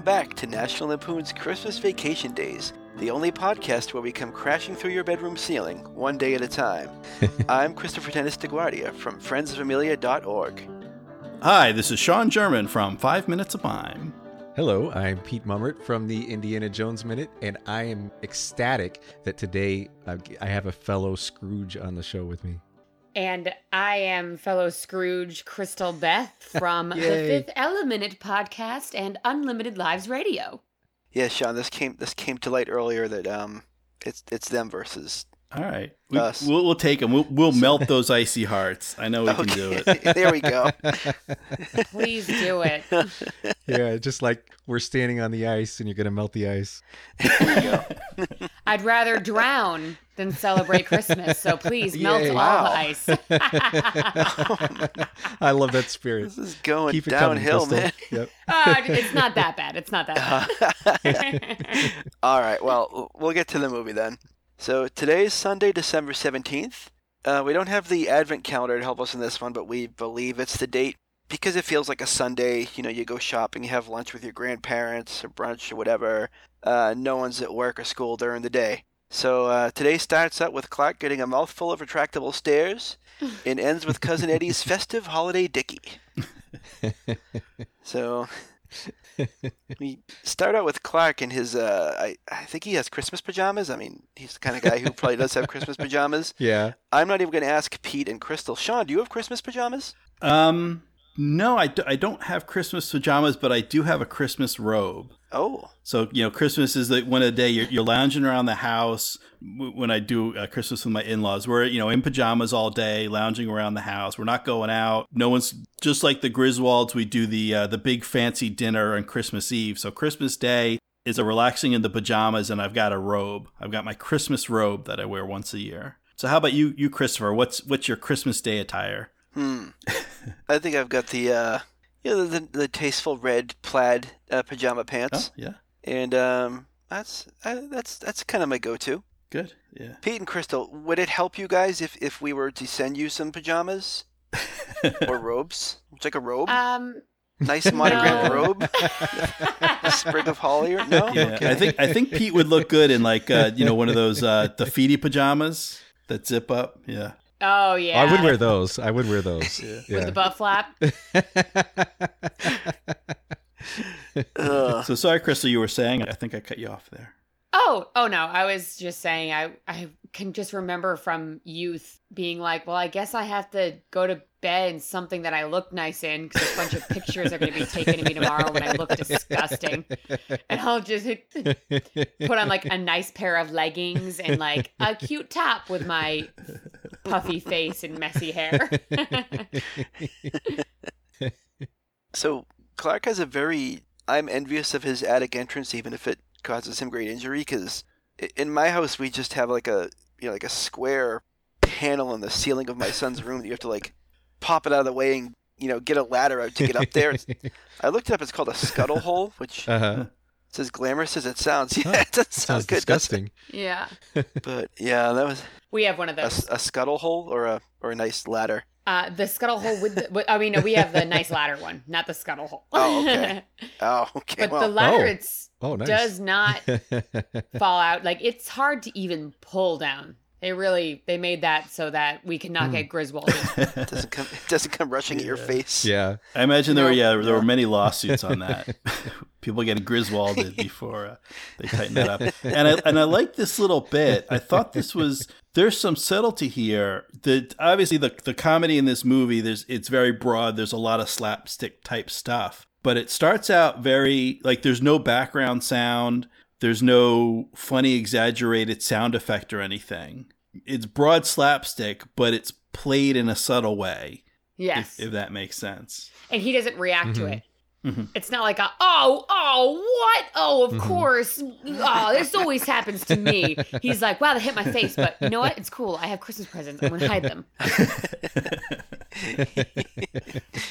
Welcome back to National Lampoon's Christmas Vacation Days, the only podcast where we come crashing through your bedroom ceiling, one day at a time. I'm Christopher Tennis DeGuardia from friendsofamilia.org. Hi, this is Sean German from Five Minutes of Mime. Hello, I'm Pete Mummert from the Indiana Jones Minute, and I am ecstatic that today I have a fellow Scrooge on the show with me. And I am fellow Scrooge Crystal Beth from the Fifth Element podcast and Unlimited Lives Radio. Yeah, Sean, this came this came to light earlier that um, it's it's them versus. All right, we, Us. we'll, we'll take them. We'll, we'll melt those icy hearts. I know we can do it. there we go. Please do it. Yeah, just like we're standing on the ice and you're going to melt the ice. I'd rather drown than celebrate Christmas, so please melt Yay. all Wow. the ice. I love that spirit. This is going Keep it coming, downhill, Crystal. man. Yep. Uh, it's not that bad. It's not that bad. All right, well, we'll get to the movie then. So today is Sunday, December 17th. Uh, we don't have the advent calendar to help us in this one, but we believe it's the date because it feels like a Sunday. You know, you go shopping, you have lunch with your grandparents or brunch or whatever. Uh, no one's at work or school during the day. So uh, today starts out with Clark getting a mouthful of retractable stairs and ends with Cousin Eddie's festive holiday dicky. So we start out with Clark in his uh I, I think he has Christmas pajamas. I mean, he's the kind of guy who probably does have Christmas pajamas. Yeah. I'm not even going to ask Pete and Crystal. Sean, do you have Christmas pajamas? Um, no, I, d- I don't have Christmas pajamas, but I do have a Christmas robe. Oh, So you know, Christmas is the one of the day you're, you're lounging around the house. When I do uh, Christmas with my in-laws, we're you know in pajamas all day, lounging around the house. We're not going out. No one's just like the Griswolds. We do the uh, the big fancy dinner on Christmas Eve. So Christmas Day is a relaxing in the pajamas, and I've got a robe. I've got my Christmas robe that I wear once a year. So how about you, you Christopher? What's what's your Christmas Day attire? hmm. I think I've got the uh, you know, the, the tasteful red plaid uh, pajama Oh, pants, yeah, and um, that's uh, that's that's kind of my go-to. good. Yeah. Pete and Crystal, would it help you guys if if we were to send you some pajamas or robes? Would you like a robe? Um, nice monogrammed no. robe, a sprig of holly, or no? Yeah, Okay. I think I think Pete would look good in like uh, you know one of those uh, Tafiti pajamas that zip up. Yeah, oh, yeah. I would wear those. I would wear those. Yeah. With the butt flap. So sorry, Crystal, you were saying. I think I cut you off there. Oh, oh no. I was just saying I I can just remember from youth being like, well, I guess I have to go to bed in something that I look nice in because a bunch of pictures are going to be taken of me tomorrow when I look disgusting. And I'll just put on like a nice pair of leggings and like a cute top with my puffy face and messy hair. So Clark has a very. I'm envious of his attic entrance, even if it causes him great injury. Because in my house, we just have like a you know like a square panel in the ceiling of my son's room that you have to like pop it out of the way and you know get a ladder out to get up there. I looked it up. It's called a scuttle hole, which uh-huh. it's as glamorous as it sounds. Yeah, Huh. it doesn't Sounds good. does it? disgusting. yeah. But yeah, that was We have one of a, those. a scuttle hole or a or a nice ladder. Uh, the scuttle hole with, the, with I mean, no, we have the nice ladder one, not the scuttle hole. Oh, okay. Oh, okay. but well, the ladder Oh. it's Oh, nice. does not fall out. Like it's hard to even pull down. They really they made that so that we could not Hmm. get Griswold. it doesn't come it doesn't come rushing at your face. yeah. I imagine there were yeah there were many lawsuits on that. People getting Griswolded before uh, they tighten that up. And I and I like this little bit. I thought this was there's some subtlety here. That obviously the the comedy in this movie there's it's very broad. There's a lot of slapstick type stuff, but it starts out very like there's no background sound. There's no funny exaggerated sound effect or anything. It's broad slapstick, but it's played in a subtle way. yes, If, if that makes sense. and he doesn't react to Mhm. it. Mhm. It's not like a oh oh what oh of Mhm. course oh this always happens to me. He's like wow that hit my face, but you know what? It's cool. I have Christmas presents. I'm gonna hide them.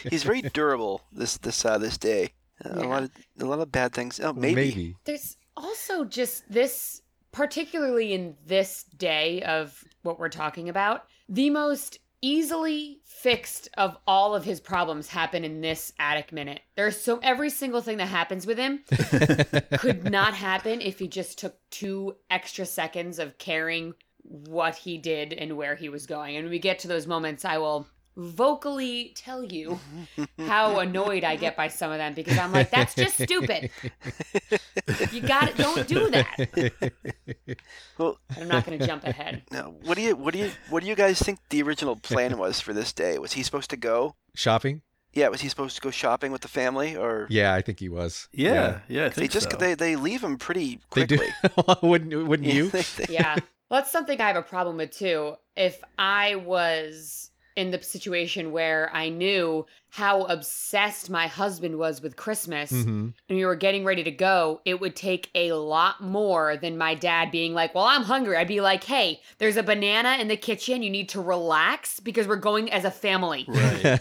He's very durable this this uh, this day. Uh, A lot of a lot of bad things. Oh, maybe. Maybe. There's also just this, particularly in this day of what we're talking about, the most easily fixed of all of his problems happen in this attic minute. There's so every single thing that happens with him could not happen if he just took two extra seconds of caring what he did and where he was going. And we get to those moments, I will vocally tell you how annoyed I get by some of them because I'm like, that's just stupid. You got it. Don't do that. Well, I'm not going to jump ahead. No. what do you what do you what do you guys think the original plan was for this day? Was he supposed to go? Shopping? Yeah, was he supposed to go shopping with the family, or Yeah, I think he was. Yeah, yeah, I they think just so. they they leave him pretty They quickly. do. wouldn't wouldn't you? they- they- Yeah. Well, that's something I have a problem with too. If I was in the situation where I knew how obsessed my husband was with Christmas hmm and we were getting ready to go, it would take a lot more than my dad being like, Well, I'm hungry. I'd be like, Hey, there's a banana in the kitchen. You need to relax because we're going as a family. Right.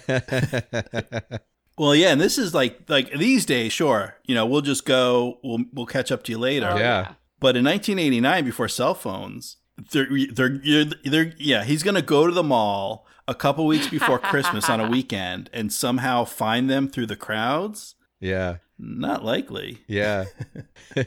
Well, yeah, and this is like like these days, sure. You know, we'll just go. We'll we'll catch up to you later. Oh, Yeah. But in 1989, before cell phones, they're they're you're, they're yeah, he's gonna go to the mall a couple weeks before Christmas on a weekend and somehow find them through the crowds. yeah. Not likely. Yeah.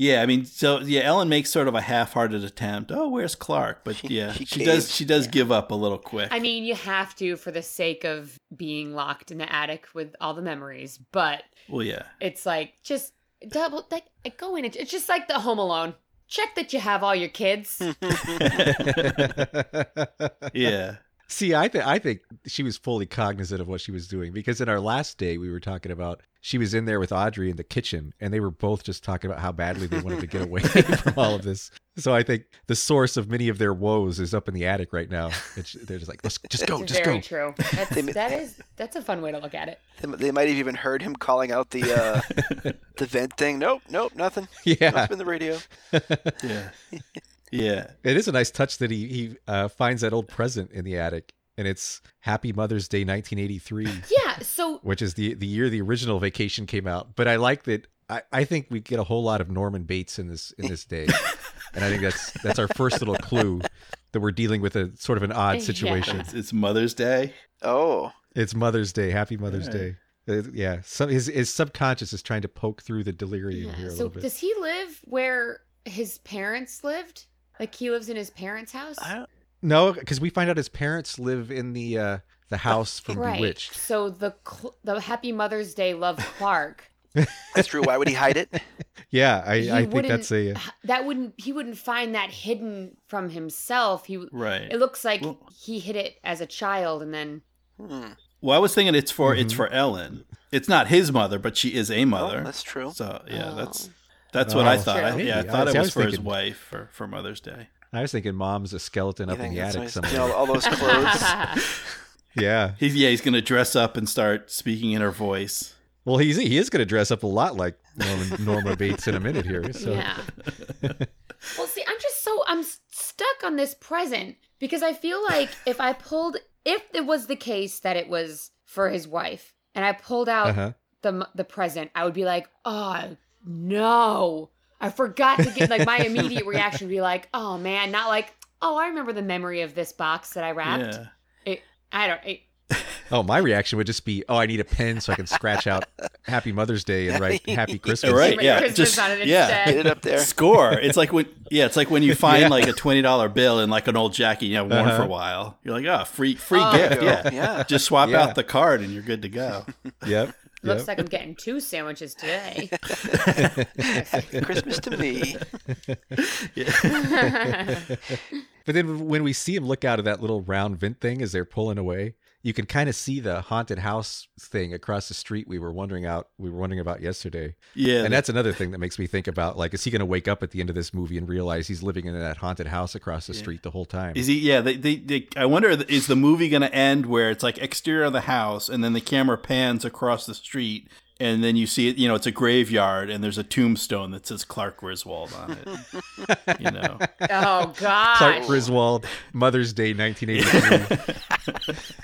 Yeah, I mean, so yeah, Ellen makes sort of a half-hearted attempt. Oh, where's Clark? But She- yeah, she she, does. She does give up a little quick. I mean, you have to for the sake of being locked in the attic with all the memories, but well, yeah, it's like just double like go in. It's just like the Home Alone. Check that you have all your kids. yeah, See, I think I think she was fully cognizant of what she was doing because in our last day we were talking about she was in there with Audrey in the kitchen and they were both just talking about how badly they wanted to get away from all of this. So I think the source of many of their woes is up in the attic right now. It's, they're just like, let's just go, It's just very go. true. That's, that is that's a fun way to look at it. They, they might have even heard him calling out the uh, the vent thing. Nope, nope, nothing. Yeah, Must have been the radio. yeah, yeah. it is a nice touch that he he uh, finds that old present in the attic and it's Happy Mother's Day 1983. Yeah. So which is the the year the original vacation came out. But I like that. I, I think we get a whole lot of Norman Bates in this in this day, and I think that's that's our first little clue that we're dealing with a sort of an odd Yeah. situation. It's, it's Mother's Day. Oh, It's Mother's Day. Happy Mother's Right. Day. Uh, yeah, some, his his subconscious is trying to poke through the delirium yeah. here a so little bit. does he live where his parents lived? Like he lives in his parents' house? No, because we find out his parents live in the uh, the house from right. Bewitched. So the cl- the Happy Mother's Day love Clark. That's true. Why would he hide it? Yeah, I, I think wouldn't- that's a. uh, that wouldn't he wouldn't find that hidden from himself. He Right. it looks like Well- he hid it as a child and then Hmm. Well, I was thinking it's for it's Mhm. for Ellen. It's not his mother, but she is a mother. Oh, that's true. So yeah, Oh. that's that's what I Oh, thought. I, yeah, I thought I- it was was for his wife for, for Mother's Day. I was thinking mom's a skeleton You up in the attic nice? somewhere. You know, all those clothes. yeah. He's yeah, he's gonna dress up and start speaking in her voice. Well, he's he is going to dress up a lot like Norman, Norma Bates in a minute here. So yeah. well, see, I'm just so I'm stuck on this present because I feel like if I pulled if it was the case that it was for his wife and I pulled out uh-huh. the the present, I would be like, "Oh, no. I forgot to get like my immediate reaction would be like, "Oh man, not like, oh, I remember the memory of this box that I wrapped." Yeah. It, I don't it, Oh, my reaction would just be, "Oh, I need a pen so I can scratch out Happy Mother's Day and write Happy Christmas." Right, yeah, Christmas just- on it yeah. instead. Get it up there. Score. It's like when yeah, it's like when you find Yeah. like a twenty dollar bill in like an old jacket you have worn Uh-huh. for a while. You're like, oh, free free Oh. gift. Go. Yeah. Yeah. Just swap Yeah. out the card and you're good to go. Yep. Looks yep. like I'm getting two sandwiches today. Christmas to me. But then when we see him look out of that little round vent thing as they're pulling away, you can kind of see the haunted house thing across the street we were wondering out we were wondering about yesterday. Yeah. And that's another thing that makes me think about like is he going to wake up at the end of this movie and realize he's living in that haunted house across the street the whole time? Is he? Yeah. They, they, they. I wonder. Is the movie going to end where it's like exterior of the house, and then the camera pans across the street, and then you see it. You know, it's a graveyard, and there's a tombstone that says Clark Griswold on it. you know. oh God! Clark Griswold, Mother's Day 1983.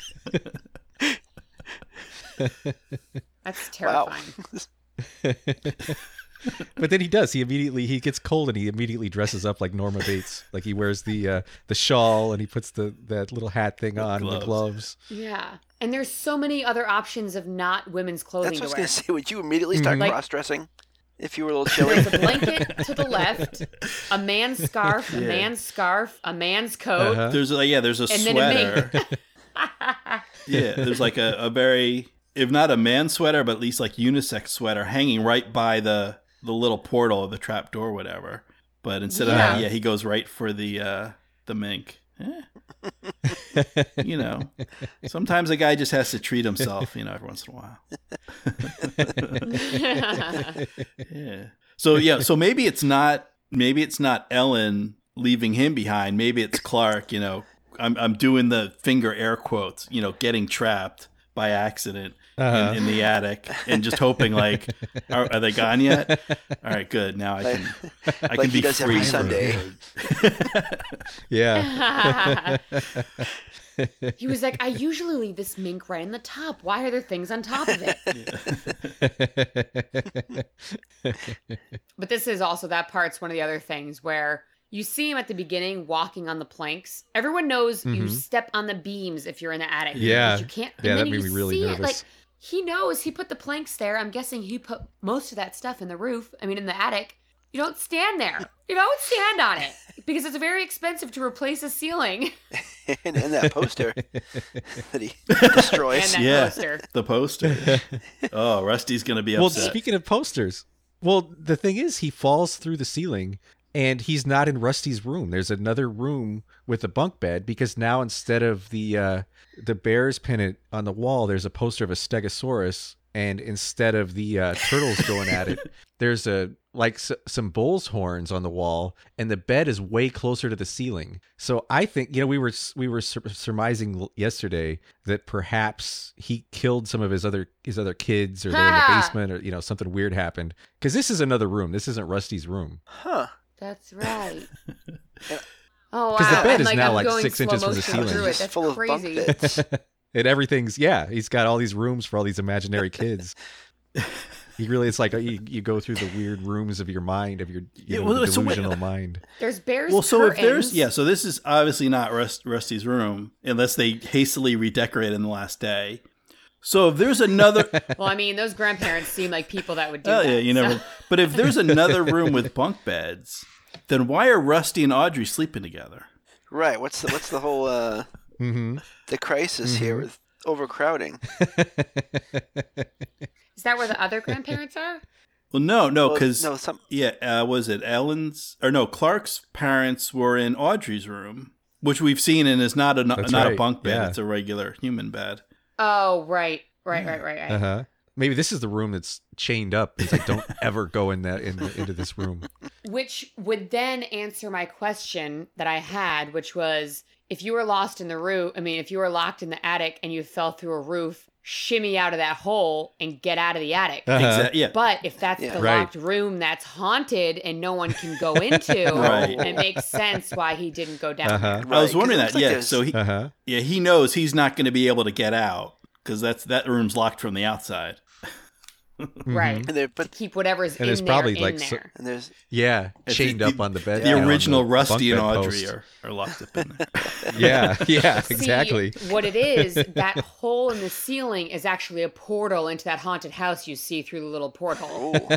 That's terrifying. but then he does. He immediately he gets cold and he immediately dresses up like Norma Bates. Like he wears the uh, the shawl and he puts the that little hat thing on and the gloves. gloves. Yeah. And there's so many other options of not women's clothing That's what I was to gonna say. Would you immediately start Mhm. Cross dressing if you were a little chilly? There's a blanket to the left, a man's scarf, a Yeah. man's scarf, a man's coat. Uh-huh. There's like yeah, there's a And then a sweater. yeah, there's like a, a very if not a man sweater, but at least like unisex sweater hanging right by the the little portal of the trap door, whatever. But instead of that, Yeah. yeah, he goes right for the uh the mink. Eh, you know, sometimes a guy just has to treat himself, you know, every once in a while. Yeah. So yeah, so maybe it's not maybe it's not Ellen leaving him behind. Maybe it's Clark, you know. I'm I'm doing the finger air quotes, you know, getting trapped by accident Uh-huh. in, in the attic and just hoping like are, are they gone yet? All right, good. Now I can I Like can he be does free every Sunday. Yeah. he was like, I usually leave this mink right in the top. Why are there things on top of it? But this is also that part's one of the other things where you see him at the beginning walking on the planks. Everyone knows you Mhm. step on the beams if you're in the attic. Yeah. you can't. And Yeah, then that made me really see it, nervous. like he knows he put the planks there. I'm guessing he put most of that stuff in the roof. I mean, in the attic. You don't stand there. You don't stand on it because it's very expensive to replace a ceiling and, and that poster that he destroys. and that Yeah. poster. The poster. Oh, Rusty's gonna be well, speaking of posters, well, the thing is, he falls through the ceiling, and he's not in Rusty's room. There's another room with a bunk bed because now instead of the uh, the bear's pennant on the wall, there's a poster of a Stegosaurus, and instead of the uh, turtles going at it, there's a like s- some bull's horns on the wall, and the bed is way closer to the ceiling. So I think you know we were we were sur- surmising yesterday that perhaps he killed some of his other his other kids, or they're in the basement, or you know something weird happened. Because this is another room. This isn't Rusty's room. Huh. That's right. Oh wow! Because the bed And, is like, now, I'm like, six inches from the motion ceiling. Through it. That's full of bunk crazy. beds. and everything's yeah. He's got all these rooms for all these imaginary kids. He really, it's like uh, you, you go through the weird rooms of your mind, of your you Yeah, know, well, so wait- delusional mind. There's bears. well, so if there's yeah, so this is obviously not Rust, Rusty's room unless they hastily redecorate in the last day. So if there's another, Well, I mean, those grandparents seem like people that would do oh that. yeah, you so- never. But if there's another room with bunk beds, then why are Rusty and Audrey sleeping together? Right. What's the what's the whole uh, hmm the crisis here with overcrowding? Is that where the other grandparents are? Well, no, no, Well, because no, some yeah, uh, was it Ellen's or no? Clark's parents were in Audrey's room, which we've seen and is not a That's not a bunk bed; yeah. it's a regular human bed. Oh, right, right, right, right, right. Uh huh. Maybe this is the room that's chained up. It's like don't ever go in that in, into this room. Which would then answer my question that I had, which was if you were lost in the roof, I mean, if you were locked in the attic and you fell through a roof, shimmy out of that hole and get out of the attic. Uh-huh. Exactly. Yeah. But if that's Yeah. the Right. locked room that's haunted and no one can go into, Right. it makes sense why he didn't go down Uh-huh. there. I was wondering that. like yeah. there's- So he, Uh huh. yeah, he knows he's not going to be able to get out because that's that room's locked from the outside. Right. and there, but Keep whatever's And in there's there probably, in like, there. so- and there's Yeah, It's chained the- up on the bed. The yeah, on original the Rusty and bunk bed Audrey post. are, are locked up in there. Yeah, yeah, See, exactly. what it is, that hole in the ceiling is actually a portal into that haunted house you see through the little porthole. oh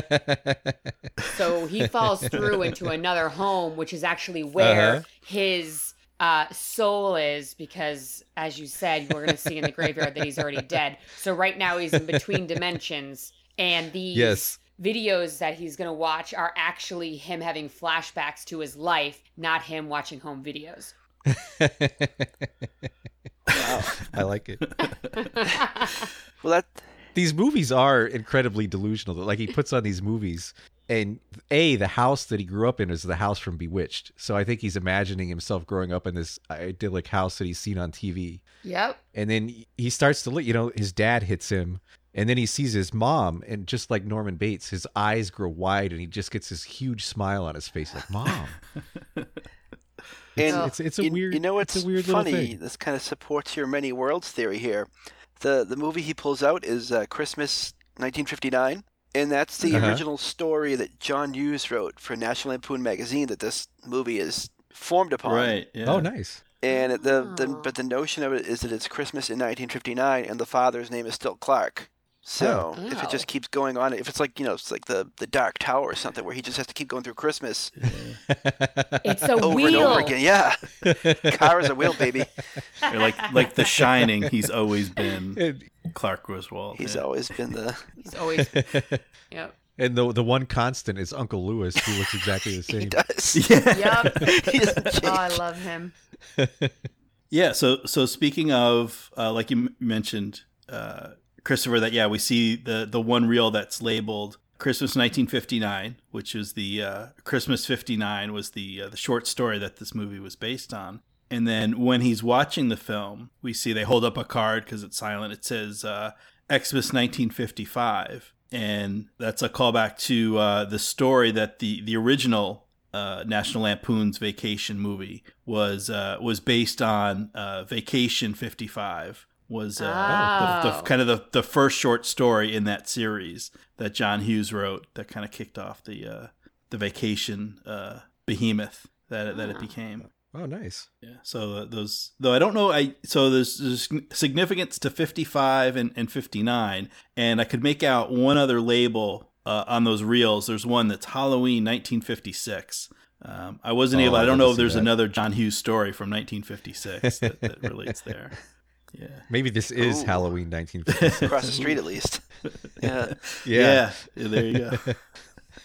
So he falls through into another home, which is actually where Uh-huh. his uh, soul is, because as you said, we're going to see in the graveyard that he's already dead. So right now he's in between dimensions, and these Yes. videos that he's going to watch are actually him having flashbacks to his life, not him watching home videos. wow. I like it. Well, that These movies are incredibly delusional. Like he puts on these movies, and a the house that he grew up in is the house from Bewitched. So I think he's imagining himself growing up in this idyllic house that he's seen on TV. yep. And then he starts to look. You know, his dad hits him, and then he sees his mom, and just like Norman Bates, his eyes grow wide, and he just gets this huge smile on his face, like "Mom." It's, And it's, it's a you, weird. you know what's it's a weird funny? little thing. This kind of supports your many worlds theory here. The the movie he pulls out is uh, Christmas 1959, And that's the Uh-huh. original story that John Hughes wrote for National Lampoon magazine that this movie is formed upon. Right. Yeah. Oh, nice. And it- the, the but the notion of it is that it's Christmas in 1959 and the father's name is still Clark. So if it Oh. just keeps going on, if it's like you know, it's like the the Dark Tower or something where he just has to keep going through Christmas It's a over wheel. and over again. Yeah, car is a wheel, baby. Or like like The Shining, he's always been and, Clark Griswold. He's yeah. always been the He's always. Yep. and the the one constant is Uncle Lewis, who looks exactly the he same. does. Yeah. Yep. he doesn't change. Oh, I love him. Yeah. So so speaking of, uh, like you m- mentioned, uh, Christopher, that yeah, we see the the one reel that's labeled Christmas 1959, which is the uh, Christmas 59 was the uh, the short story that this movie was based on. And then when he's watching the film, we see they hold up a card because it's silent. It says uh, Xmas 1955, and that's a callback to uh, the story that the the original uh, National Lampoon's Vacation movie was uh, was based on uh, Vacation 55 was uh, the, the Oh. kind of the, the first short story in that series that John Hughes wrote that kind of kicked off the uh, the Vacation uh, behemoth that that it Ah. became. Oh, nice. Yeah. So uh, those, though I don't know, I so there's, there's significance to 55 and, and 59, and I could make out one other label uh, on those reels. There's one that's Halloween 1956. Um, I wasn't Oh, able. I I don't didn't know if there's that. another John Hughes story from 1956 that, that relates there. Yeah. Maybe this is Ooh. Halloween 1956. Across the street, at least. Yeah. Yeah. yeah there you go.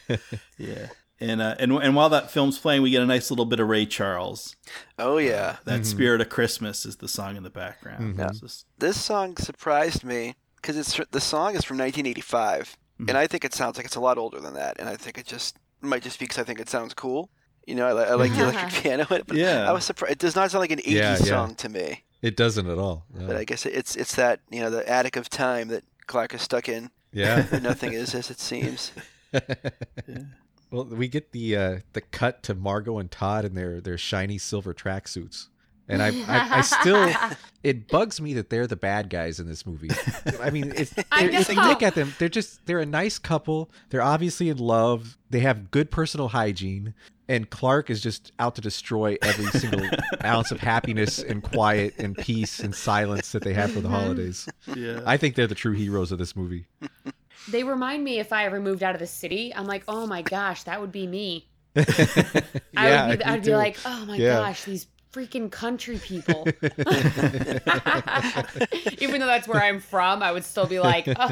yeah. And, uh, and and while that film's playing, we get a nice little bit of Ray Charles. Oh yeah. That Mhm. "Spirit of Christmas" is the song in the background. Mhm. It's just- This song surprised me because it's the song is from 1985, Mhm. and I think it sounds like it's a lot older than that. And I think it just might just be because I think it sounds cool. You know, I, I like the electric piano in it, but Yeah. I was surprised. It does not sound like an 80s Yeah, yeah. song to me. It doesn't at all. no. But I guess it's it's that you know the attic of time that Clark is stuck in, yeah. nothing is as it seems. Well, we get the uh, the cut to Margot and Todd in their their shiny silver tracksuits, and I, I I still it bugs me that they're the bad guys in this movie. I mean, it's, I if you look at them, they're just they're a nice couple. They're obviously in love. They have good personal hygiene, and Clark is just out to destroy every single ounce of happiness and quiet and peace and silence that they have for the mm-hmm. holidays. yeah. I think they're the true heroes of this movie. They remind me if I ever moved out of the city, I'm like, oh my gosh, that would be me. yeah, I would be, I'd be like, oh my Yeah. gosh, these freaking country people. Even though that's where I'm from, I would still be like, oh,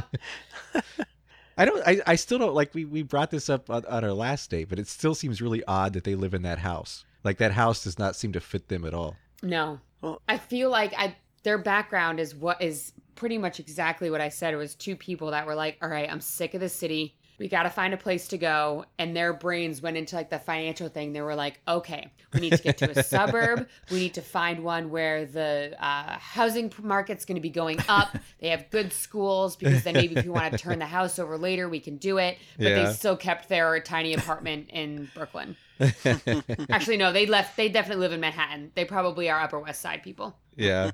I don't. I, I still don't like. We, we brought this up on, on our last date, but it still seems really odd that they live in that house. Like that house does not seem to fit them at all. no. Well- I feel like I their background is what is pretty much exactly what I said. It was two people that were like, all right, I'm sick of the city. We got to find a place to go. And their brains went into like the financial thing. They were like, okay, we need to get to a suburb. We need to find one where the uh, housing market's going to be going up. They have good schools because then maybe if we want to turn the house over later, we can do it. But Yeah. they still kept their tiny apartment in Brooklyn. Actually, no, they left. They definitely live in Manhattan. They probably are Upper West Side people. Yeah.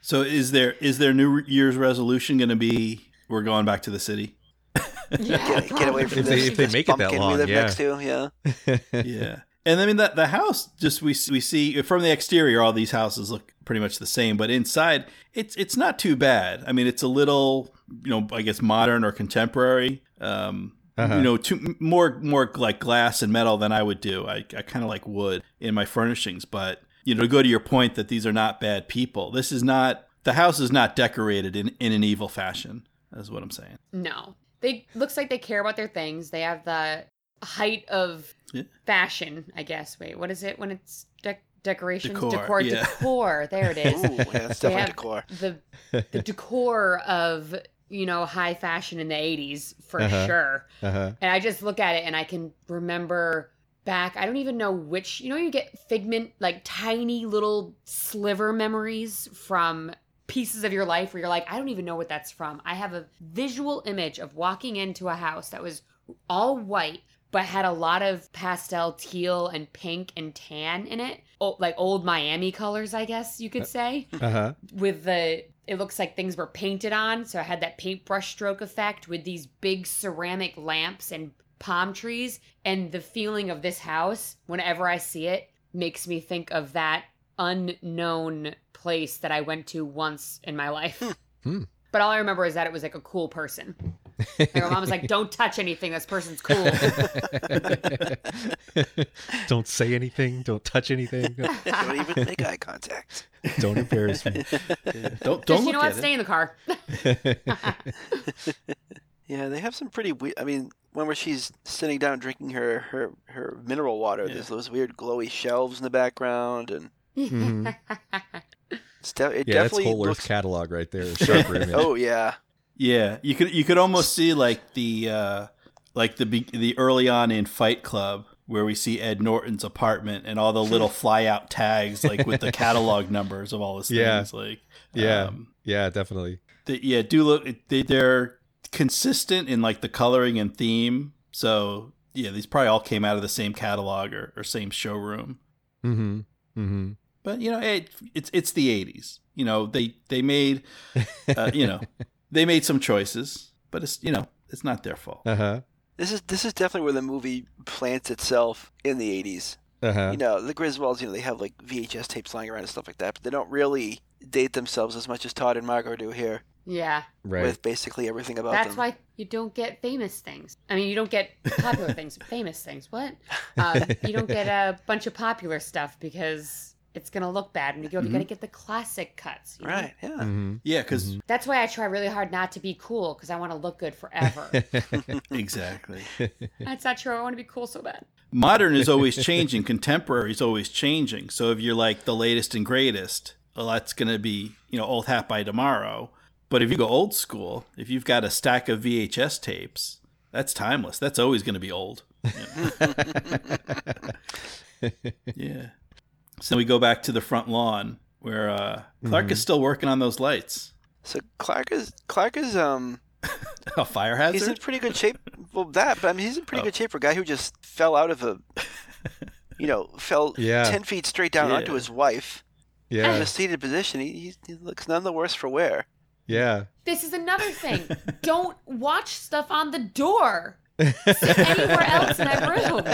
So is there is their New Year's resolution going to be we're going back to the city? Yeah, Get, get away from If they- this, if they this make it that long, we live yeah. next to. Yeah. yeah. And I mean that the house just we we see from the exterior all these houses look pretty much the same, but inside it's it's not too bad. I mean it's a little you know I guess modern or contemporary. Um, Uh-huh. You know, too, more more like glass and metal than I would do. I I kind of like wood in my furnishings, but you know to go to your point that these are not bad people. This is not the house is not decorated in in an evil fashion. That's what I'm saying. No, they looks like they care about their things. They have the height of Yeah. fashion, I guess. Wait, what is it when it's dec decorations? Decor, decor, yeah. decor. There it is. Ooh, yeah, that's They definitely have decor. the the decor of you know high fashion in the '80s for Uh-huh. sure. Uh-huh. And I just look at it and I can remember back. I don't even know which. You know, you get figment like tiny little sliver memories from pieces of your life where you're like, I don't even know what that's from. I have a visual image of walking into a house that was all white, but had a lot of pastel teal and pink and tan in it. Oh, like old Miami colors, I guess you could say. Uh huh. with the it looks like things were painted on so i had that paintbrush stroke effect with these big ceramic lamps and palm trees and the feeling of this house whenever i see it makes me think of that unknown place that i went to once in my life Hmm. but all i remember is that it was like a cool person like my mom was like don't touch anything this person's cool don't say anything. Don't touch anything. Don't even make eye contact. Don't embarrass me. Don't don't just you know what stay it. in the car Yeah, they have some pretty weird. I mean, one where she's sitting down drinking her her, her mineral water. Yeah. There's those weird glowy shelves in the background, and Mhm. it's de- it Yeah, that's definitely whole Earth looks. catalog right there. Sharper image. oh yeah, Yeah, you could you could almost see like the uh like the be- the early on in Fight Club where we see Ed Norton's apartment and all the little fly out tags like with the catalog numbers of all his Yeah. things like Yeah. um, Yeah, definitely. they, yeah do look they, they're consistent in like the coloring and theme so yeah these probably all came out of the same catalog or, or same showroom Mm-hmm. Mm-hmm. But you know it, it's it's the 80s you know they they made uh, you know they made some choices but it's you know it's not their fault Uh-huh. this is this is definitely where the movie plants itself in the '80s. Uh-huh. You know, the Griswolds, you know, they have like VHS tapes lying around and stuff like that, but they don't really date themselves as much as Todd and Margot do here, yeah right. with basically everything about them. That's them. why you don't get famous things. I mean, you don't get popular things, famous things. What? Um, you don't get a bunch of popular stuff because it's gonna look bad, and you go, you gotta get the classic cuts. you know? Right? Yeah. mm-hmm. yeah because That's why I try really hard not to be cool because I want to look good forever. exactly That's not true. I want to be cool so bad. modern is always changing contemporary is always changing so if you're like the latest and greatest well that's going to be you know old hat by tomorrow but if you go old school if you've got a stack of vhs tapes that's timeless that's always going to be old yeah. yeah so we go back to the front lawn where uh, clark is still working on those lights So Clark is Clark is um a fire hazard. he's in pretty good shape. Well, that, but I mean, he's in pretty Oh. good shape for a guy who just fell out of a, you know, fell Yeah. ten feet straight down onto his wife in yeah. In a seated position. He, he, he looks none the worse for wear. Yeah. This is another thing. don't watch stuff on the door. Sit anywhere else in that room.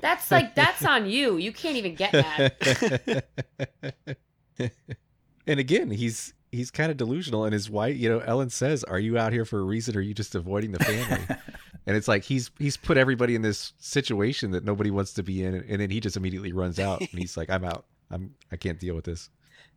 That's like that's on you. You can't even get that. and again, he's he's kind of delusional and his wife, you know, Ellen says, "Are you out here for a reason or are you just avoiding the family?" and it's like he's he's put everybody in this situation that nobody wants to be in and then he just immediately runs out and he's like, "I'm out. I'm I can't deal with this."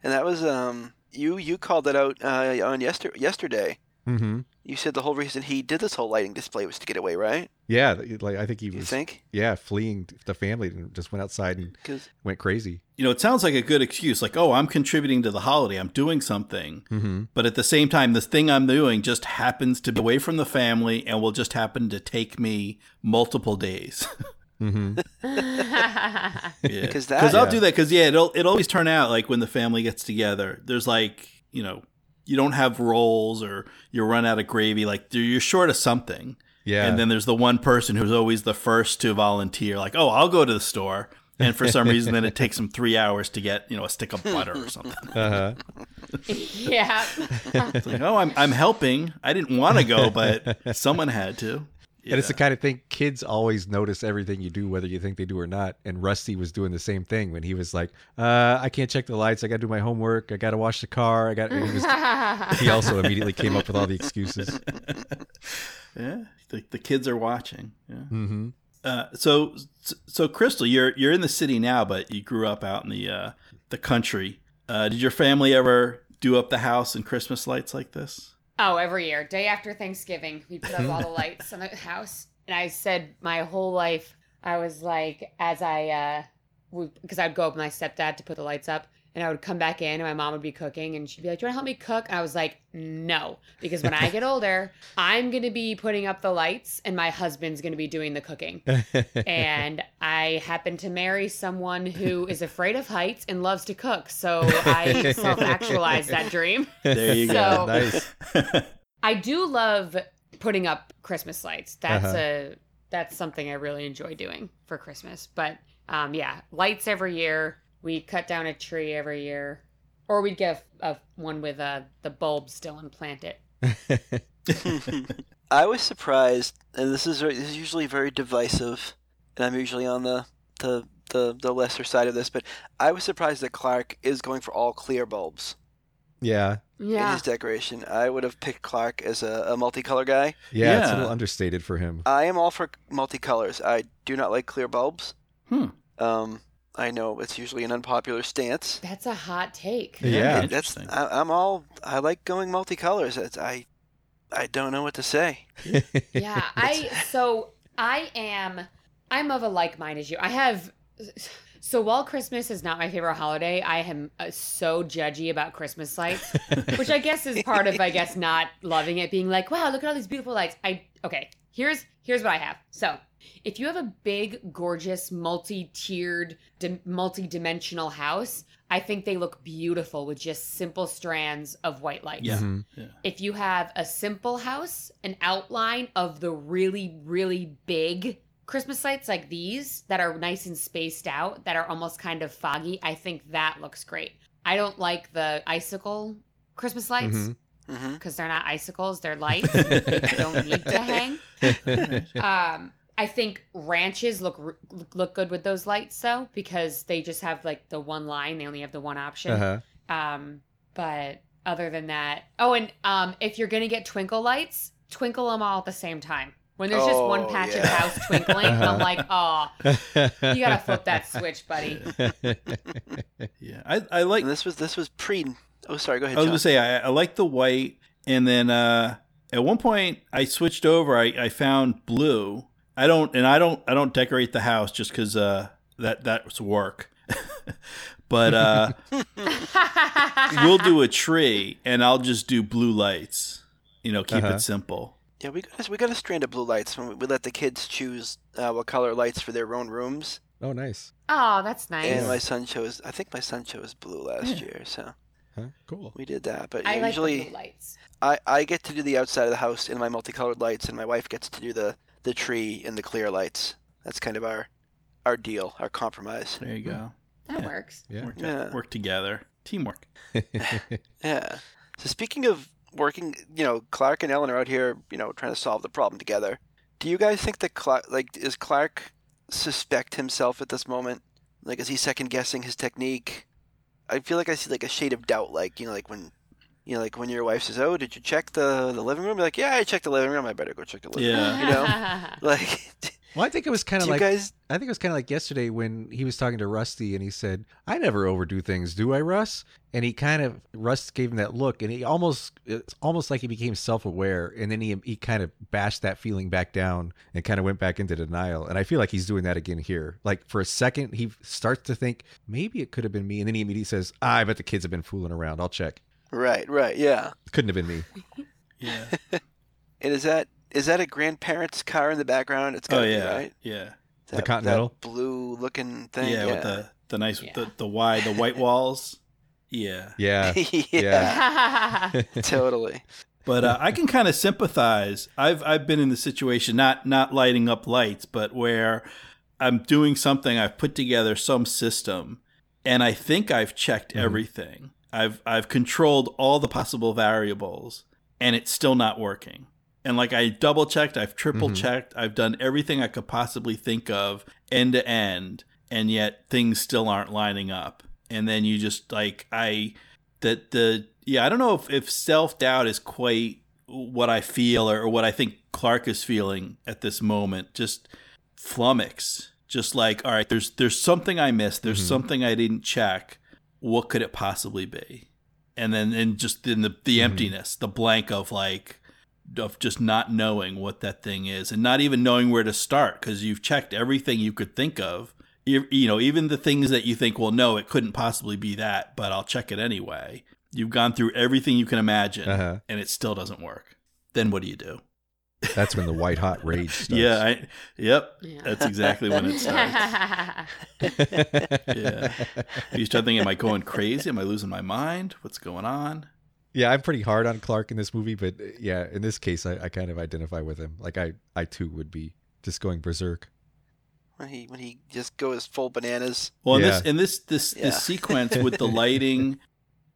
And that was um you you called that out uh, on yester- yesterday. Mhm. You said the whole reason he did this whole lighting display was to get away, right? Yeah, like I think he You was think? yeah, fleeing the family and just went outside and Because went crazy. you know it sounds like a good excuse like oh i'm contributing to the holiday i'm doing something Mhm. But at the same time, this thing I'm doing just happens to be away from the family and will just happen to take me multiple days. Mhm. Yeah. 'Cause that- Because I'll Yeah. do that. Because yeah, it'll it'll always turn out like when the family gets together. There's like you know you don't have rolls or you run out of gravy. Like you're short of something. Yeah. And then there's the one person who's always the first to volunteer. Like oh, I'll go to the store. And for some reason, then it takes them three hours to get you know a stick of butter or something. uh-huh. yeah. It's like, oh, I'm I'm helping. I didn't want to go, but someone had to. And it's the kind of thing kids always notice everything you do, whether you think they do or not. And Rusty was doing the same thing when he was like, uh, I can't check the lights. I got to do my homework. I got to wash the car. I got, he, was, he also immediately came up with all the excuses. yeah. The, the kids are watching. Yeah. hmm Uh, so so Crystal, you're you're in the city now, but you grew up out in the uh, the country. Uh, did your family ever do up the house in Christmas lights like this? Oh, every year, day after Thanksgiving, we put up all the lights in the house. And I said my whole life, I was like, as I, uh, because I'd go up with my stepdad to put the lights up, and I would come back in, and my mom would be cooking, and she'd be like, "Do you want to help me cook?" And I was like, "No," because when I get older, I'm gonna be putting up the lights, and my husband's gonna be doing the cooking. and I happen to marry someone who is afraid of heights and loves to cook, so I self-actualized that dream. There you So- go. nice. I do love putting up Christmas lights. That's Uh-huh. a that's something I really enjoy doing for Christmas. But um, yeah, lights every year. We cut down a tree every year, or we'd get a, a one with uh, the bulb still and plant it. I was surprised, and this is this is usually very divisive, and I'm usually on the, the the the lesser side of this, but I was surprised that Clark is going for all clear bulbs yeah. Yeah. in Yeah, his decoration. I would have picked Clark as a, a multicolor guy. Yeah, it's a little understated for him. I am all for multicolors. I do not like clear bulbs. Hmm. Um, I know it's usually an unpopular stance. that's a hot take. Yeah. It- that's I, I'm all I like going multicolors. It's, I I don't know what to say. yeah i so i am i'm of a like mind as you i have so while christmas is not my favorite holiday i am uh, so judgy about christmas lights which i guess is part of i guess not loving it being like wow look at all these beautiful lights i okay here's here's what i have so if you have a big gorgeous multi-tiered dim- multi-dimensional house i think they look beautiful with just simple strands of white lights Yeah. Mhm. if you have a simple house, an outline of the really, really big Christmas lights like these that are nice and spaced out, that are almost kind of foggy, I think that looks great. I don't like the icicle Christmas lights Mhm. hmm because they're not icicles, they're lights. they don't need to hang. Um, I think ranches look look good with those lights though because they just have like the one line. They only have the one option. Uh-huh. Um, but other than that, oh, and um, if you're gonna get twinkle lights, twinkle them all at the same time. When there's just one patch of yeah. house twinkling, Uh-huh. I'm like, oh, you gotta flip that switch, buddy. Yeah, I, I like. And this was this was pre. Oh, sorry. Go ahead. I was John. gonna say I, I like the white, and then uh, at one point I switched over. I, I found blue. I don't, and I don't, I don't decorate the house just because uh, that that's work. but uh, we'll do a tree, and I'll just do blue lights. You know, keep Uh-huh. it simple. Yeah, we got a, we got a strand of blue lights when we, we let the kids choose uh, what color lights for their own rooms. oh, nice. oh, that's nice. And my son chose. I think my son chose blue last Yeah. year, so Huh? Cool. we did that. But I yeah, like usually the blue lights. I, I get to do the outside of the house in my multicolored lights, and my wife gets to do the the tree in the clear lights. That's kind of our our deal, our compromise. There you go. Hmm. That Yeah. works. Yeah. Work, Yeah. work together, teamwork. Yeah. So speaking of working, you know, Clark and Ellen are out here, you know, trying to solve the problem together. Do you guys think that Clark, like, is Clark suspect himself at this moment? Like, is he second guessing his technique? I feel like I see like a shade of doubt, like you know, like when, you know, like when your wife says, "Oh, did you check the the living room?" You're like, "Yeah, I checked the living room. I better go check the living room." Yeah. You know, like, well, I think it was kind do of you like guys? I think it was kind of like yesterday when he was talking to Rusty and he said, "I never overdo things, do I, Russ?" And he kind of Russ gave him that look, and he almost it's almost like he became self-aware, and then he he kind of bashed that feeling back down and kind of went back into denial. And I feel like he's doing that again here. Like for a second, he starts to think maybe it could have been me, and then he immediately says, ah, "I bet the kids have been fooling around. I'll check. Right, right, yeah. Couldn't have been me." Yeah. And is that is that a grandparent's car in the background? It's got oh yeah. be right. Yeah. That, Continental? that blue looking thing. Yeah, Yeah, with the the nice Yeah. the the wide the white walls. Yeah. Yeah. yeah, Yeah. totally. But uh, I can kind of sympathize. I've I've been in the situation not not lighting up lights, but where I'm doing something. I've put together some system, and I think I've checked Mhm. everything. I've I've controlled all the possible variables, and it's still not working. And like I double checked, I've triple checked, I've done everything I could possibly think of end to end, and yet things still aren't lining up. And then you just like I that the yeah i don't know if, if self-doubt is quite what i feel or, or what i think clark is feeling at this moment just flummox just like all right there's there's something i missed there's Mhm. something i didn't check what could it possibly be? And then and just in the the Mhm. emptiness the blank of like of just not knowing what that thing is and not even knowing where to start because you've checked everything you could think of. You, you know even the things that you think well no it couldn't possibly be that but i'll check it anyway. You've gone through everything you can imagine Uh-huh. and it still doesn't work. Then what do you do That's when the white hot rage starts. yeah I, yep Yeah. that's exactly when it starts Yeah. you start thinking am i going crazy am i losing my mind what's going on Yeah, I'm pretty hard on Clark in this movie, but yeah, in this case, I, I kind of identify with him. Like I, I too would be just going berserk. When he when he just goes full bananas. Well, in Yeah. this in this this Yeah. this sequence with the lighting,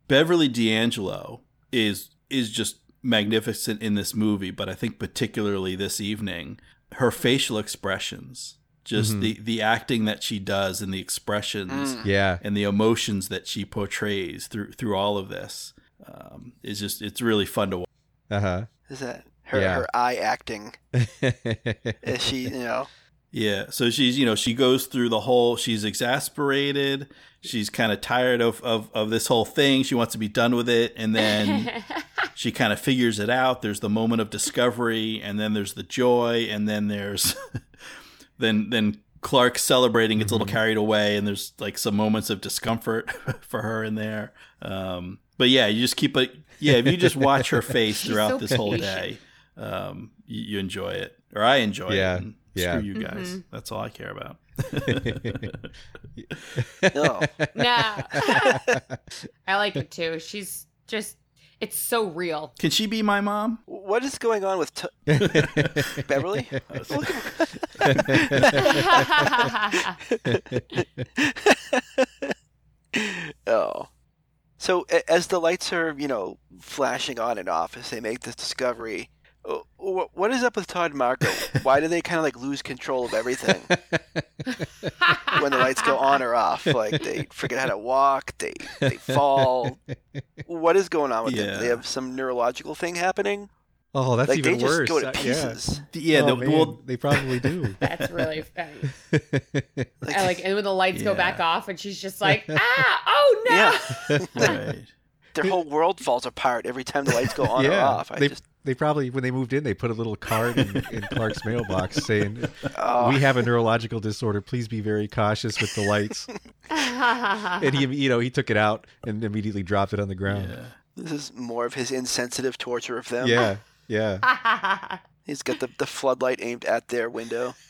Beverly D'Angelo is is just magnificent in this movie. But I think particularly this evening, her facial expressions, just Mhm. the the acting that she does and the expressions Mm. Yeah, and the emotions that she portrays through through all of this um, is just it's really fun to watch. uh Is that her Yeah. her eye acting? Is she you know? Yeah, so she's you know she goes through the whole. She's exasperated. She's kind of tired of, of of this whole thing. She wants to be done with it, and then she kind of figures it out. There's the moment of discovery, and then there's the joy, and then there's then then Clark celebrating gets a little carried away, and there's like some moments of discomfort for her in there. Um, but yeah, you just keep it. Yeah, if you just watch her face throughout so this whole day, um, you, you enjoy it, or I enjoy Yeah, it. and yeah. Screw you guys. Mhm. That's all I care about. No. no. I like it too. She's just it's so real. Can she be my mom? What is going on with t- Beverly? Oh. So as the lights are, you know, flashing on and off as they make this discovery, wh- what is up with Todd and Marco? Why do they kind of like lose control of everything when the lights go on or off? Like they forget how to walk, they they fall. What is going on with them? Do they have some neurological thing happening? oh, that's like even they just worse. go to Uh, yeah. pieces. Yeah, Oh, the, man, well, they probably do. That's really funny. Like, I like and when the lights go back off and she's just like, ah, oh no. Yeah. right. their whole world falls apart every time the lights go on or yeah, off. I they just they probably when they moved in, they put a little card in, in Clark's mailbox saying, oh, "We have a neurological disorder. Please be very cautious with the lights." and he, you know, he took it out and immediately dropped it on the ground. Yeah. this is more of his insensitive torture of them. Yeah, yeah. He's got the, the floodlight aimed at their window.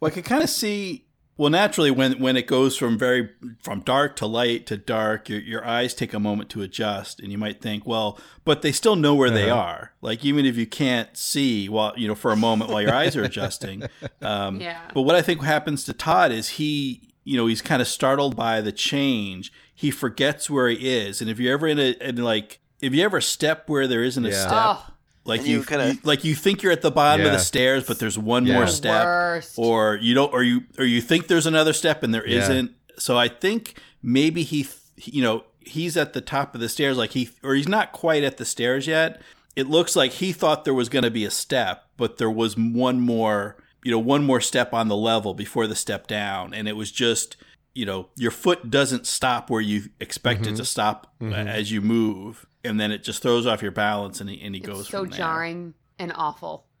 Well, I can kind of see. Well, naturally, when when it goes from very from dark to light to dark, your your eyes take a moment to adjust, and you might think, well, but they still know where they Uh-huh. are. Like even if you can't see, while you know, for a moment while your eyes are adjusting. Um, Yeah. But what I think happens to Todd is he, you know, he's kind of startled by the change. He forgets where he is, and if you're ever in a in like if you ever step where there isn't a Yeah. step, Oh, like And you, you kinda- like you think you're at the bottom of the stairs, but there's one Yeah. more step, worst. or you don't, or you or you think there's another step and there Yeah. not So I think maybe he, you know, he's at the top of the stairs, like he, or he's not quite at the stairs yet. It looks like he thought there was going to be a step, but there was one more, you know, one more step on the level before the step down, and it was just. You know, your foot doesn't stop where you expect it Mhm. to stop uh, Mhm. as you move, and then it just throws off your balance, and he, and he goes so from there. jarring and awful.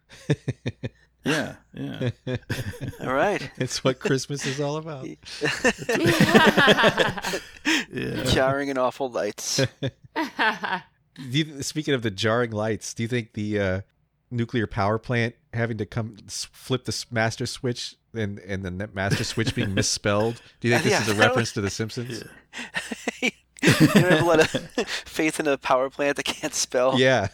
Yeah, yeah. All right. it's what Christmas is all about. Yeah. Jarring and awful lights. Do you, speaking of the jarring lights, do you think the uh, nuclear power plant having to come flip the master switch and and the master switch being misspelled? Do you think this Yeah, is a don't- reference to The Simpsons? you don't have a lot of faith in a power plant that can't spell. Yeah.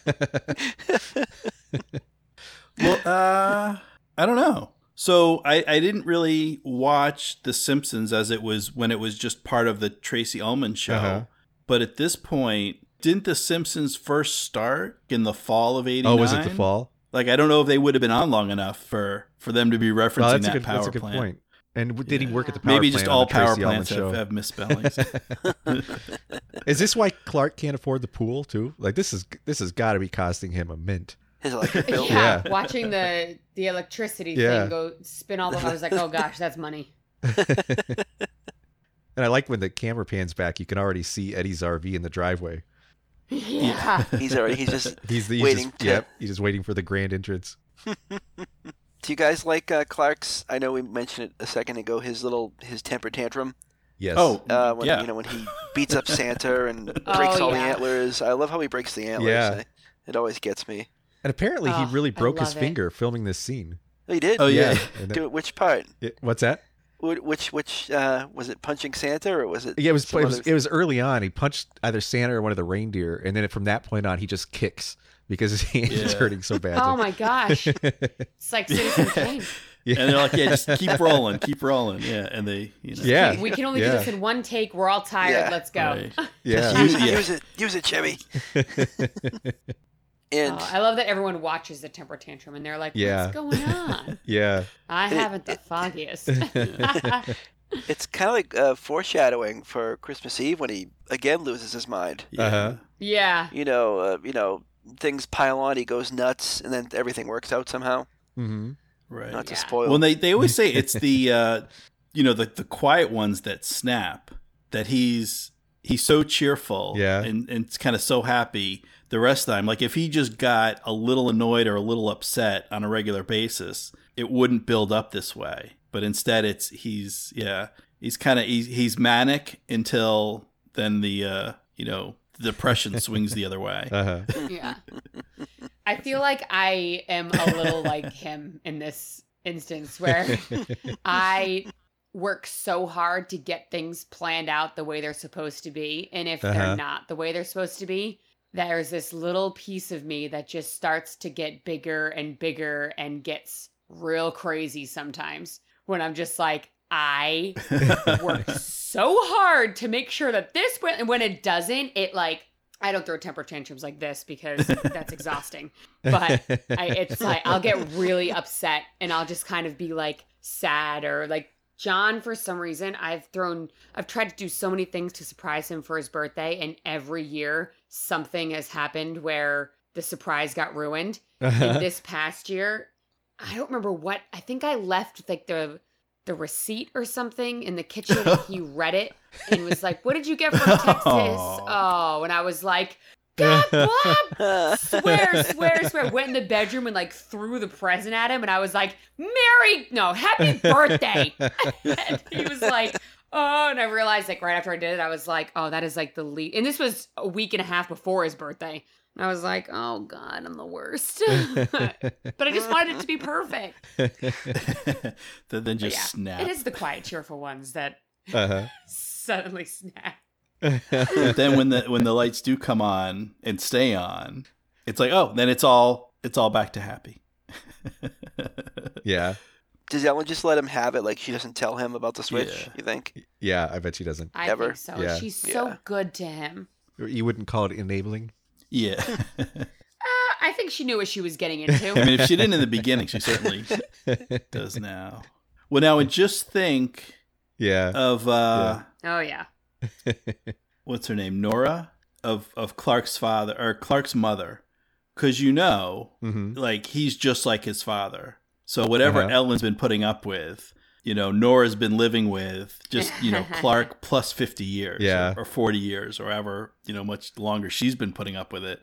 Well, uh, I don't know. So I, I didn't really watch The Simpsons as it was when it was just part of the Tracey Ullman show. Uh-huh. But at this point, didn't The Simpsons first start in the fall of '89? oh, was it the fall? Like I don't know if they would have been on long enough for for them to be referencing Well, that's a that good, power that's a good plant. point. And w- did he work at the power Maybe plant Maybe just all the Tracy power plants have, have misspellings. Is this why Clark can't afford the pool too? Like this is this has got to be costing him a mint. His electric bill. yeah, Yeah. watching the the electricity Yeah. thing go spin all the I was like, oh gosh, that's money. And I like when the camera pans back, you can already see Eddie's RV in the driveway. Yeah. He's already. He's just. He's, the, he's Waiting Just, to- Yep, he's just waiting for the grand entrance. Do you guys like uh, Clark's? I know we mentioned it a second ago. His little his temper tantrum. Yes. oh, Uh, when yeah. you know when he beats up Santa and breaks Oh, all the antlers. I love how he breaks the antlers. Yeah. I- it always gets me. and apparently he Oh, really broke his love it. finger filming this scene. Oh, he did. Oh, yeah. And that- Do it. Which part? it- what's that? Wh- Which which uh, was it? Punching Santa or was it? Yeah, it was, it was it was early on. He punched either Santa or one of the reindeer, and then from that point on, he just kicks because his hand is hurting so badly. Oh my gosh. It's like Citizen Kane. yeah. And they're like, yeah, just keep rolling, keep rolling. Yeah, and they, you know, yeah, We can only yeah. do this in one take. We're all tired. Yeah. Let's go. right. yeah. use, it, Yeah. use it, use it, Chevy. And Oh, I love that everyone watches the temper tantrum and they're like, Yeah. "What's going on?" yeah. I It- haven't the foggiest. it's kind of like uh, foreshadowing for Christmas Eve when he again loses his mind. Yeah. Uh-huh. yeah, You know, uh, you know, things pile on. He goes nuts, and then everything works out somehow. hmm Right. Not to Yeah. spoil. Well, they they always say it's the uh, you know the the quiet ones that snap. That he's he's so cheerful, Yeah. and and it's kind of so happy the rest of the time. Like if he just got a little annoyed or a little upset on a regular basis, it wouldn't build up this way. But instead, it's he's yeah he's kind of he's, he's manic until then the uh, you know the depression swings the other way. Uh-huh. yeah. I feel like I am a little like him in this instance where I work so hard to get things planned out the way they're supposed to be. And if Uh-huh. they're not the way they're supposed to be, there's this little piece of me that just starts to get bigger and bigger and gets real crazy sometimes when I'm just like, I worked so hard to make sure that this went, and when it doesn't, it like, I don't throw temper tantrums like this because that's exhausting. But I, it's like I'll get really upset and I'll just kind of be like sad or like John. For some reason, I've thrown, I've tried to do so many things to surprise him for his birthday, and every year something has happened where the surprise got ruined. And uh-huh. this past year, I don't remember what. I think I left like the the receipt or something in the kitchen. he read it and was like, "What did you get from Texas?" Oh, and I was like, "God, Bob, swear, swear, swear. Went in the bedroom and like threw the present at him, and I was like, "Merry, no, happy birthday!" and he was like, "Oh," and I realized like right after I did it, I was like, "Oh, that is like the lead." And this was a week and a half before his birthday. And I was like, "Oh God, I'm the worst." but I just wanted it to be perfect. that then just yeah, snap. it is the quiet, cheerful ones that uh-huh. suddenly snap. But then when the when the lights do come on and stay on, it's like oh, then it's all it's all back to happy. yeah. Does Ellen just let him have it? Like she doesn't tell him about the switch? Yeah. You think? Yeah, I bet she doesn't. I Ever? think so. Yeah. She's so Yeah. good to him. You wouldn't call it enabling? yeah, Uh, I think she knew what she was getting into. I mean, if she didn't in the beginning, she certainly does now. Well, now and just think yeah. of uh, oh yeah. what's her name, Nora of of Clark's father or Clark's mother, because you know hmm like he's just like his father. So whatever Uh-huh. Ellen's been putting up with, you know, Nora's been living with just, you know, Clark plus 50 years Yeah. or, or 40 years or ever, you know, much longer she's been putting up with it.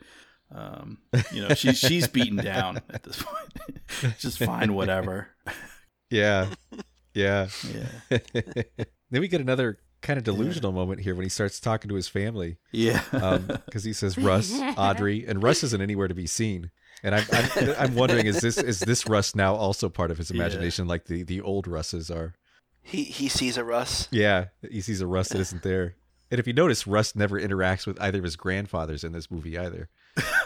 Um, you know, she's she's beaten down at this point. just fine whatever. Yeah. Yeah. Yeah. then we get another kind of delusional moment here when he starts talking to his family Yeah. Um, because he says Russ, Audrey, and Russ isn't anywhere to be seen. And I'm, I'm I'm wondering is this is this Russ now also part of his Yeah. imagination like the the old Russes are? He he sees a Russ. Yeah, he sees a Russ that isn't there. And if you notice, Russ never interacts with either of his grandfathers in this movie either.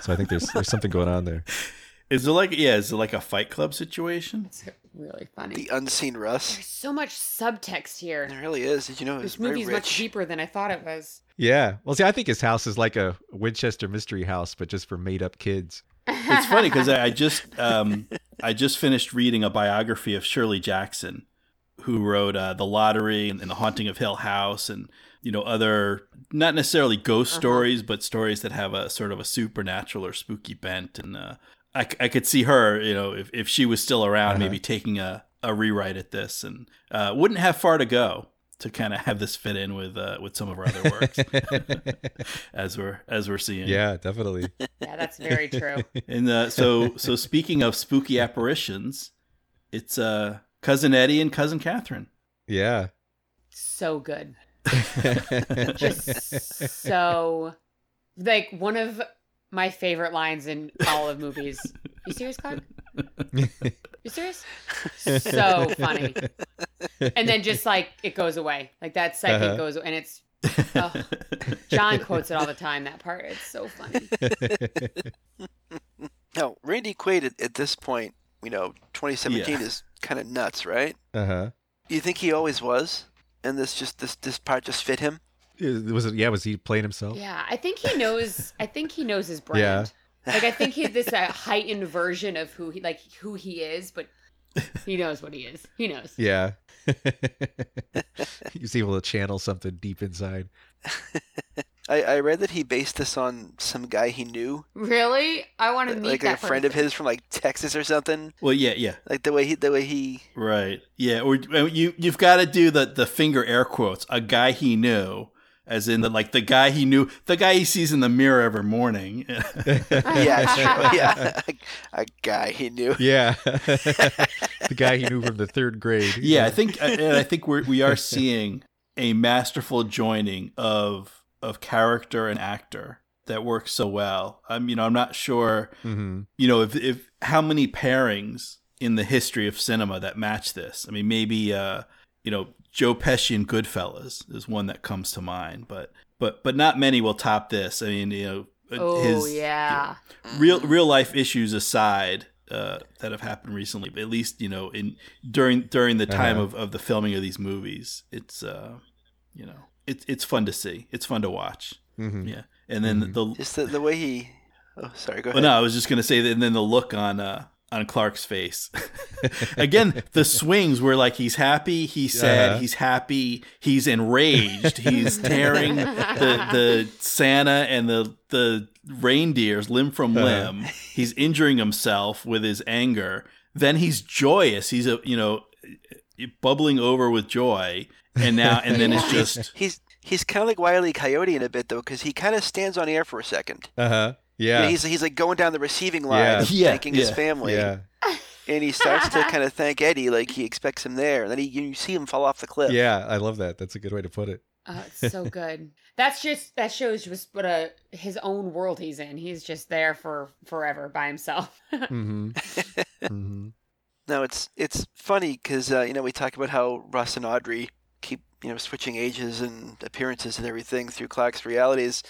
So I think there's there's something going on there. Is it like yeah, is it like a fight club situation? It's really funny. The unseen Russ. There's so much subtext here. There really is. Did you know it This very movie's much deeper than I thought it was. Yeah. Well, see, I think his house is like a Winchester mystery house, but just for made up kids. It's funny because I I just um, I just finished reading a biography of Shirley Jackson, who wrote uh, The Lottery and, The Haunting of Hill House, and you know other not necessarily ghost Uh-huh. stories, but stories that have a sort of a supernatural or spooky bent. And uh, I, c- I could see her, you know, if, if she was still around, Uh-huh. maybe taking a, a rewrite at this, and uh, wouldn't have far to go to kind of have this fit in with uh, with some of our other works, as we're as we're seeing. yeah, definitely. Yeah, that's very true. And uh, so, so speaking of spooky apparitions, it's uh, cousin Eddie and cousin Catherine. Yeah. So good. Just so like one of my favorite lines in all of movies. You serious, Clark? You serious? So funny. And then just like it goes away. Like that second Uh-huh. goes and it's oh, John quotes it all the time, that part. It's so funny. Now, Randy Quaid at, at this point, you know, 2017 Yeah. is kind of nuts, right? uh huh. You think he always was, and this just this this part just fit him? Was it? Yeah. Was he playing himself? Yeah, I think he knows I think he knows his brand. Yeah. Like I think he's this uh, heightened version of who he like who he is, but he knows what he is. He knows. Yeah. he's able to channel something deep inside. I, I read that he based this on some guy he knew, Really? I want to meet like that a friend of his from like Texas or something. well, yeah, yeah, Like the way he the way he right, yeah. Or you you've got to do the the finger air quotes. A guy he knew, as in the like the guy he knew, the guy he sees in the mirror every morning. yeah sure, yeah a, a guy he knew. Yeah. the guy he knew from the third grade. yeah, I think and I think we're we are seeing a masterful joining of of character and actor that works so well. I'm you know I'm not sure hmm you know if if how many pairings in the history of cinema that match this. I mean maybe uh you know Joe Pesci and Goodfellas is one that comes to mind, but but but not many will top this. I mean you know Oh his yeah. real real life issues aside uh, that have happened recently, at least you know in during during the time Uh-huh. of, of the filming of these movies, it's uh, you know it's it's fun to see, it's fun to watch, hmm yeah. And then Mhm. the Just the, the way he. Oh, sorry. Go well, ahead. no, I was just gonna say that, and then the look on uh, on Clark's face. Again, the swings were like he's happy, he's sad, Uh-huh. he's happy, he's enraged, he's tearing the the Santa and the the reindeers limb from Uh-huh. limb. He's injuring himself with his anger. Then he's joyous. He's a you know bubbling over with joy, and now and then it's just He's he's kind of like Wile E. Coyote in a bit though, because he kind of stands on air for a second. Uh huh. Yeah, Yeah. he's he's like going down the receiving line, Yeah. of Yeah, thanking his family, Yeah. and he starts to kind of thank Eddie like he expects him there, and then he you see him fall off the cliff. Yeah. I love that. That's a good way to put it. Oh, it's so good. That's just that shows just what a his own world he's in. He's just there for forever by himself. mm-hmm. Mm-hmm. No, it's it's funny because uh, you know we talk about how Russ and Audrey keep you know switching ages and appearances and everything through Clark's realities,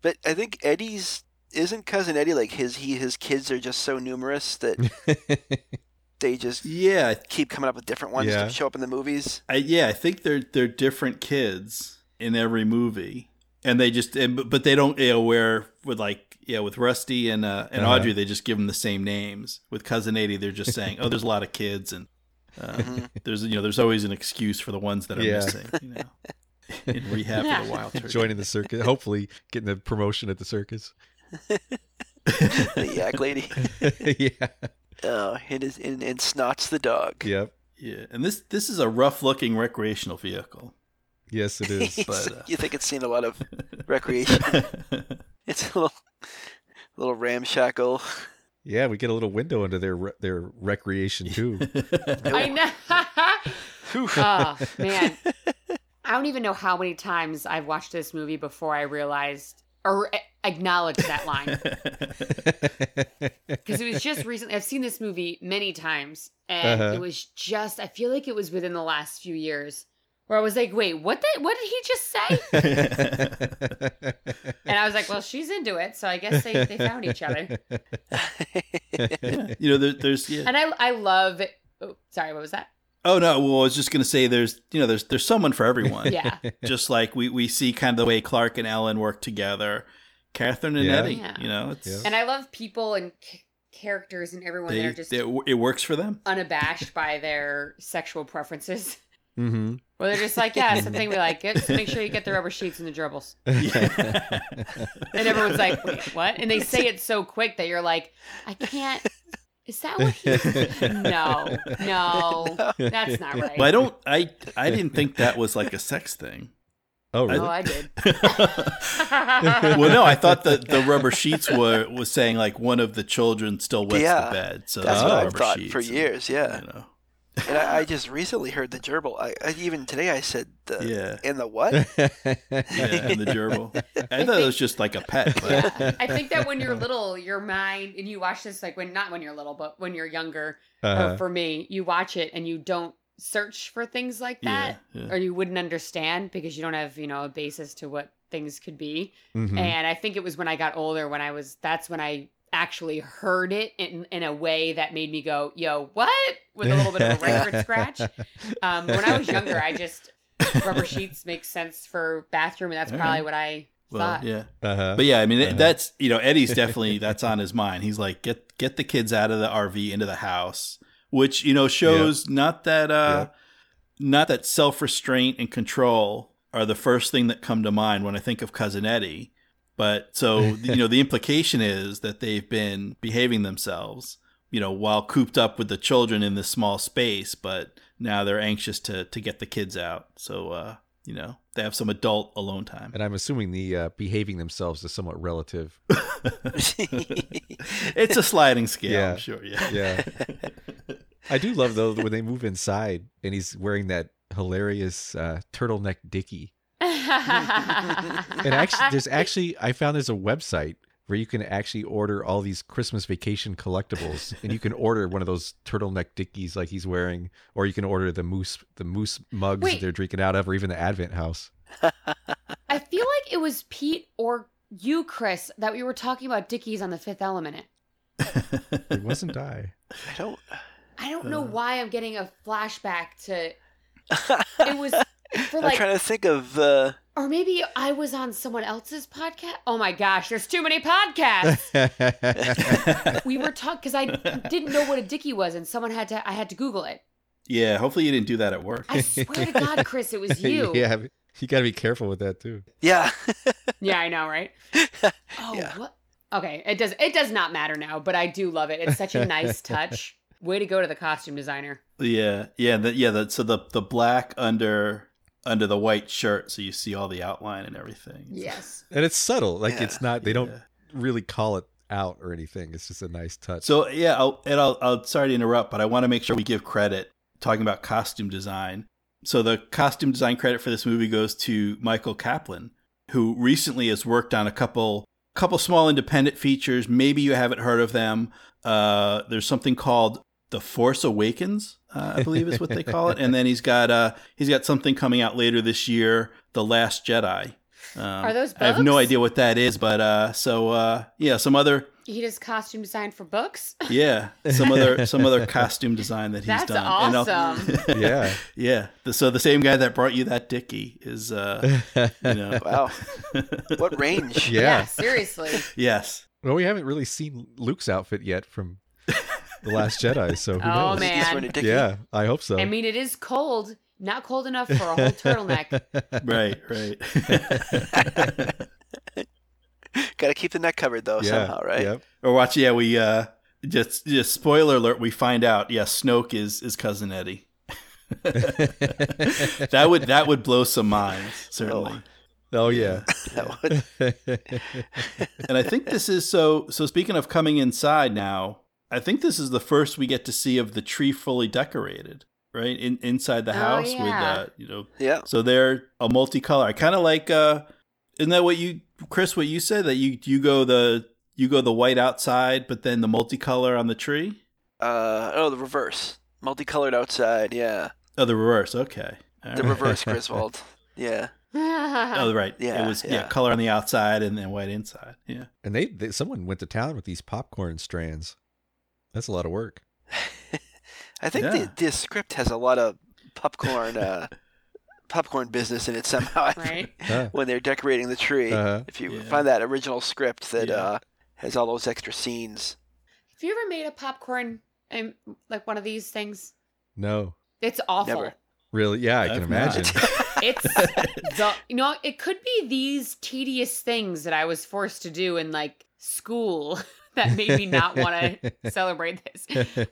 but I think Eddie's isn't cousin Eddie like his he his kids are just so numerous that they just yeah, keep coming up with different ones Yeah. to show up in the movies. I, yeah. I think they're they're different kids in every movie, and they just and, but- but they don't you know where with like yeah with Rusty and uh, and Uh-huh. Audrey they just give them the same names. With cousin Eddie they're just saying oh there's a lot of kids and uh, Mhm. there's you know there's always an excuse for the ones that are Yeah. missing. You know, in rehab for the wild turkey. Joining the circus. Hopefully getting the promotion at the circus. the yak lady. yeah. Oh, and, is, and, and Snots the dog. Yep. Yeah, and this this is a rough looking recreational vehicle. Yes, it is. but, uh, you think it's seen a lot of recreation. it's a little, little ramshackle. Yeah, we get a little window into their re- their recreation too. I know. Oh man, I don't even know how many times I've watched this movie before I realized or a- acknowledged that line because it was just recently. I've seen this movie many times, and Uh-huh. it was just. I feel like it was within the last few years where I was like, "Wait, what? Did what did he just say?" And I was like, "Well, she's into it, so I guess they, they found each other." you know, there, there's yeah. And I I love. It. Oh, sorry, what was that? Oh no, well, I was just gonna say there's you know there's there's someone for everyone. Yeah, Just like we we see kind of the way Clark and Ellen work together, Catherine and Yeah. Eddie. Yeah. You know, it's Yeah. and I love people and c- characters and everyone that are just they- it works for them. unabashed by their sexual preferences. Mm-hmm. Where they're just like, yeah, something we like. It. just make sure you get the rubber sheets and the dribbles. And everyone's like, wait, what? And they say it so quick that you're like, I can't. Is that what he No, no, that's not right. Well, I don't. I I didn't think that was like a sex thing. Oh, Oh, really? I did. well, no, I thought that the rubber sheets were was saying like one of the children still wets Yeah. the bed, so That's the what I've thought sheets for and, years. Yeah. You know, And I, I just recently heard the gerbil. I, I even today I said the Yeah. in the what? Yeah, and the gerbil. I thought it was just like a pet. But Yeah. I think that when you're little, your mind and you watch this like when not when you're little, but when you're younger, Uh-huh. or for me, you watch it and you don't search for things like that, yeah. or you wouldn't understand because you don't have you know a basis to what things could be. Mhm. And I think it was when I got older when I was that's when I actually heard it in in a way that made me go, "Yo, what?" with a little bit of a record scratch. Um, when I was younger, I just rubber sheets make sense for bathroom, and that's All probably right. what I well, thought. yeah. Uh-huh. But yeah, I mean Uh-huh. that's you know Eddie's definitely that's on his mind. He's like get get the kids out of the RV into the house, which you know shows not that uh not that self restraint and control are the first thing that come to mind when I think of cousin Eddie. But so you know the implication is that they've been behaving themselves, you know, while cooped up with the children in this small space, but now they're anxious to to get the kids out. So uh, you know, they have some adult alone time. and I'm assuming the uh, behaving themselves is somewhat relative. it's a sliding scale, Yeah. I'm sure. Yeah. Yeah. I do love though when they move inside and he's wearing that hilarious uh, turtleneck dickie. And actually, there's actually I found there's a website where you can actually order all these Christmas vacation collectibles, and you can order one of those turtleneck dickies like he's wearing, or you can order the moose the moose mugs Wait. that they're drinking out of, or even the Advent house. I feel like it was Pete or you, Chris, that we were talking about Dickies on the Fifth Element. It wasn't I. I don't. I don't know Uh. why I'm getting a flashback to. It was for I'm trying to think of. Uh, or maybe I was on someone else's podcast. Oh my gosh, there's too many podcasts. we were talking because I didn't know what a dicky was, and someone had to. I had to Google it. yeah, hopefully you didn't do that at work. I swear to God, Chris, it was you. yeah, you got to be careful with that too. yeah. Yeah, I know, right? Oh, Yeah. what? Okay, it does. It does not matter now, but I do love it. It's such a nice touch. Way to go to the costume designer. Yeah, yeah, the, yeah. The, so the the black under under the white shirt, so you see all the outline and everything. Yes. And it's subtle, like Yeah. it's not. They don't Yeah. really call it out or anything. It's just a nice touch. So yeah, I'll, and I'll, I'll sorry to interrupt, but I want to make sure we give credit talking about costume design. So the costume design credit for this movie goes to Michael Kaplan, who recently has worked on a couple couple small independent features. Maybe you haven't heard of them. Uh, there's something called The Force Awakens, uh, I believe is what they call it, and then he's got uh, he's got something coming out later this year, The Last Jedi. Um, Are those I have no idea what that is, but uh, so uh, yeah, some other He does costume design for books. yeah, some other some other costume design that he's That's done. And I'll- awesome. Yeah. yeah. The- So the same guy that brought you that Dickie is, uh, you know, Wow. What range? yeah. seriously. yes, Well, we haven't really seen Luke's outfit yet from the Last Jedi, so who Oh, knows? man. He's wearing a dickie. Yeah, I hope so. I mean, it is cold. Not cold enough for a whole turtleneck. right, right. Got to keep the neck covered though yeah, somehow, right? Yep. or watch, yeah, we uh, just just spoiler alert. We find out, yeah, Snoke is is cousin Eddie. that would that would blow some minds certainly. oh yeah. That would- and I think this is so. So speaking of coming inside now, I think this is the first we get to see of the tree fully decorated, right? In inside the Oh, house with yeah. uh, you know. yeah. So they're a multicolor. I kind of like. uh Isn't that what you, Chris? What you said that you you go the you go the white outside, but then the multicolor on the tree. Uh, oh, the reverse. Multicolored outside. Yeah. Oh, the reverse. Okay. All The right. reverse Griswold. Yeah. Oh, right. Yeah, It was yeah. yeah. color on the outside and then white inside. Yeah. and they, they someone went to town with these popcorn strands. That's a lot of work. I think Yeah. the, the script has a lot of popcorn uh, popcorn business in it somehow. right? Huh. when they're decorating the tree. Uh-huh. If you Yeah. find that original script that Yeah. uh, has all those extra scenes. Have you ever made a popcorn, um, like one of these things? No, It's awful. Never. really? Yeah, I can I've not. imagine. It's the you know it could be these tedious things that I was forced to do in like school that made me not want to celebrate this.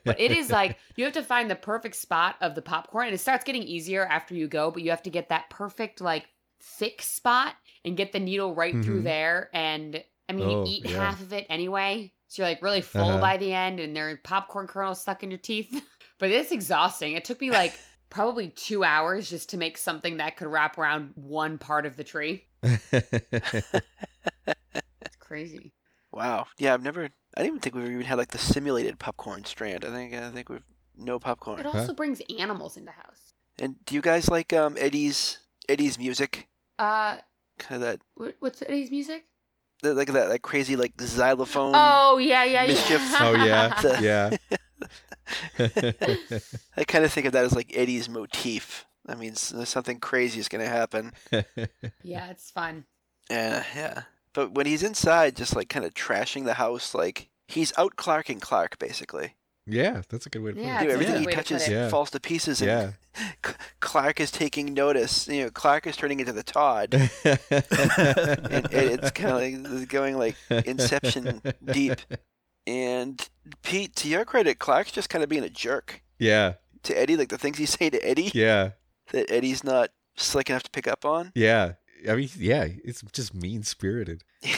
But it is like you have to find the perfect spot of the popcorn, and it starts getting easier after you go. But you have to get that perfect like thick spot and get the needle right through Mhm. there. And I mean, Oh, you eat yeah. half of it anyway, so you're like really full Uh-huh. by the end, and there are popcorn kernels stuck in your teeth. but it's exhausting. It took me like probably two hours just to make something that could wrap around one part of the tree. It's crazy. Wow. Yeah, I've never. I didn't even think we've even had like the simulated popcorn strand. I think I think we've no popcorn. It also brings animals into house. And do you guys like um Eddie's Eddie's music? Uh, Kind of that what, what's Eddie's music? that- like that that crazy like xylophone. Oh yeah, yeah, yeah. oh yeah, The- yeah. I kind of think of that as like Eddie's motif. That means something crazy is going to happen. yeah, it's fun. Yeah, yeah. But when he's inside, just like kind of trashing the house, like he's out Clarking Clark basically. yeah, that's a good way to put Yeah, You know, it's a everything good he way to touches it. Yeah. falls to pieces, it. and C- Clark is taking notice. You know, Clark is turning into the Todd, Yeah. and it's kind of like going like Inception deep. And Pete, to your credit, Clark's just kind of being a jerk Yeah, to Eddie. Like the things he's saying to Eddie yeah, that Eddie's not slick enough to pick up on. yeah. I mean, yeah, it's just mean spirited.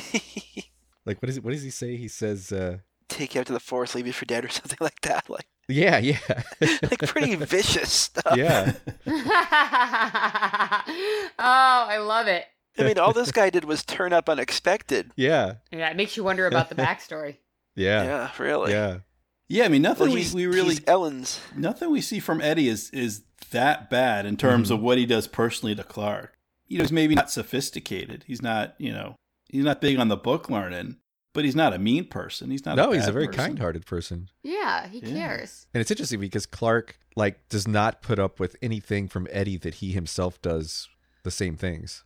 Like, what is it? What does he say? He says, uh, Take you out to the forest, leave you for dead, or something like that. Like, "Yeah, yeah, like pretty vicious stuff. yeah, oh, I love it. I mean, all this guy did was turn up unexpected. yeah, Yeah, it makes you wonder about the backstory. yeah, Yeah, really. yeah." Yeah, I mean nothing Well, we, we really Ellen's. nothing we see from Eddie is is that bad in terms Mhm. of what he does personally to Clark. You know, he's maybe not sophisticated. He's not, you know, he's not big on the book learning, but he's not a mean person. He's not. No, a he's a very person. kind-hearted person. Yeah, he Yeah. cares. And it's interesting because Clark like does not put up with anything from Eddie that he himself does the same things.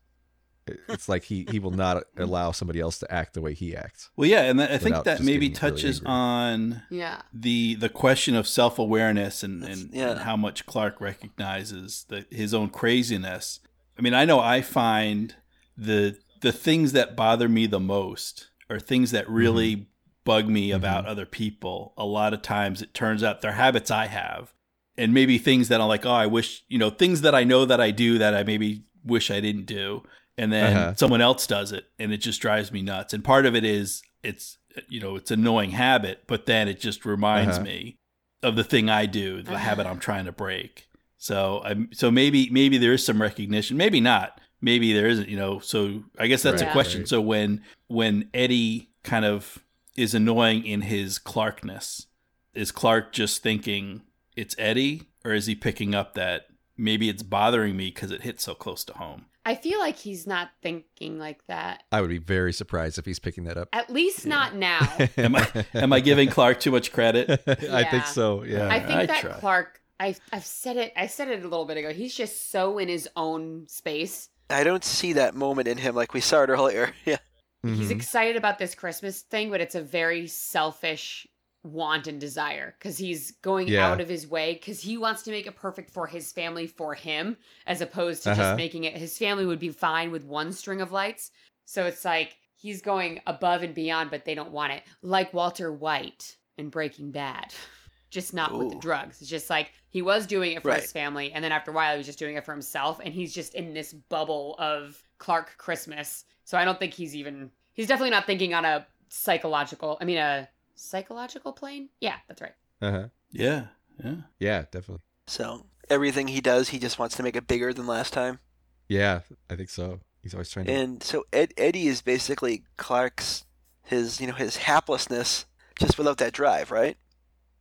It's like he he will not allow somebody else to act the way he acts. Well, yeah, and that, I think that maybe getting really touches on Yeah. the the question of self awareness and, and, yeah. and how much Clark recognizes the, his own craziness. I mean, I know I find the the things that bother me the most are things that really bug me about other people. A lot of times, it turns out they're habits I have, and maybe things that I'm like, oh, I wish you know things that I know that I do that I maybe wish I didn't do, and then Uh-huh. someone else does it, and it just drives me nuts. And part of it is it's you know it's annoying habit, but then it just reminds Uh-huh. me of the thing I do, the Uh-huh. habit I'm trying to break. So I'm so maybe maybe there is some recognition, maybe not. Maybe there isn't, you know. So I guess that's Right, a question. right. So when when Eddie kind of is annoying in his Clarkness, is Clark just thinking it's Eddie, or is he picking up that maybe it's bothering me because it hits so close to home? I feel like he's not thinking like that. I would be very surprised if he's picking that up. At least not now. Am I am I giving Clark too much credit? I think so. Yeah. I think I that try. Clark. I've I've said it. I said it a little bit ago. He's just so in his own space. I don't see that moment in him like we saw it earlier. Yeah. He's Mhm. excited about this Christmas thing, but it's a very selfish want and desire because he's going Yeah. out of his way because he wants to make it perfect for his family for him as opposed to Uh-huh. just making it his family would be fine with one string of lights so it's like he's going above and beyond but they don't want it like walter white in breaking bad just not with the drugs it's just like he was doing it for Right. his family and then after a while he was just doing it for himself and he's just in this bubble of clark christmas so i don't think he's even he's definitely not thinking on a psychological i mean a psychological plane yeah that's right Uh-huh. Yeah, yeah. Yeah, definitely. So everything he does, he just wants to make it bigger than last time. Yeah, I think so. He's always trying to. And so Ed, Eddie is basically Clark's his you know his haplessness just without that drive, right?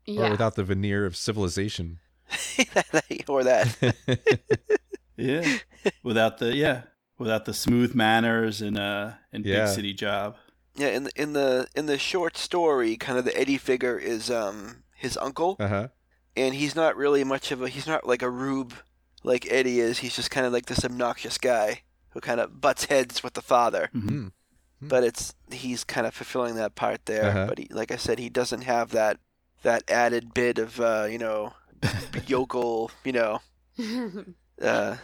Yeah Or without the veneer of civilization. or that. Yeah. without the yeah, without the smooth manners and uh and Yeah. big city job. Yeah, in the in the in the short story, kind of the Eddie figure is um his uncle, Uh huh. and he's not really much of a he's not like a rube like Eddie is. He's just kind of like this obnoxious guy who kind of butts heads with the father. Mhm. Hmm. But it's he's kind of fulfilling that part there. Uh-huh. But he, like I said, he doesn't have that that added bit of uh, you know yokel, you know, uh,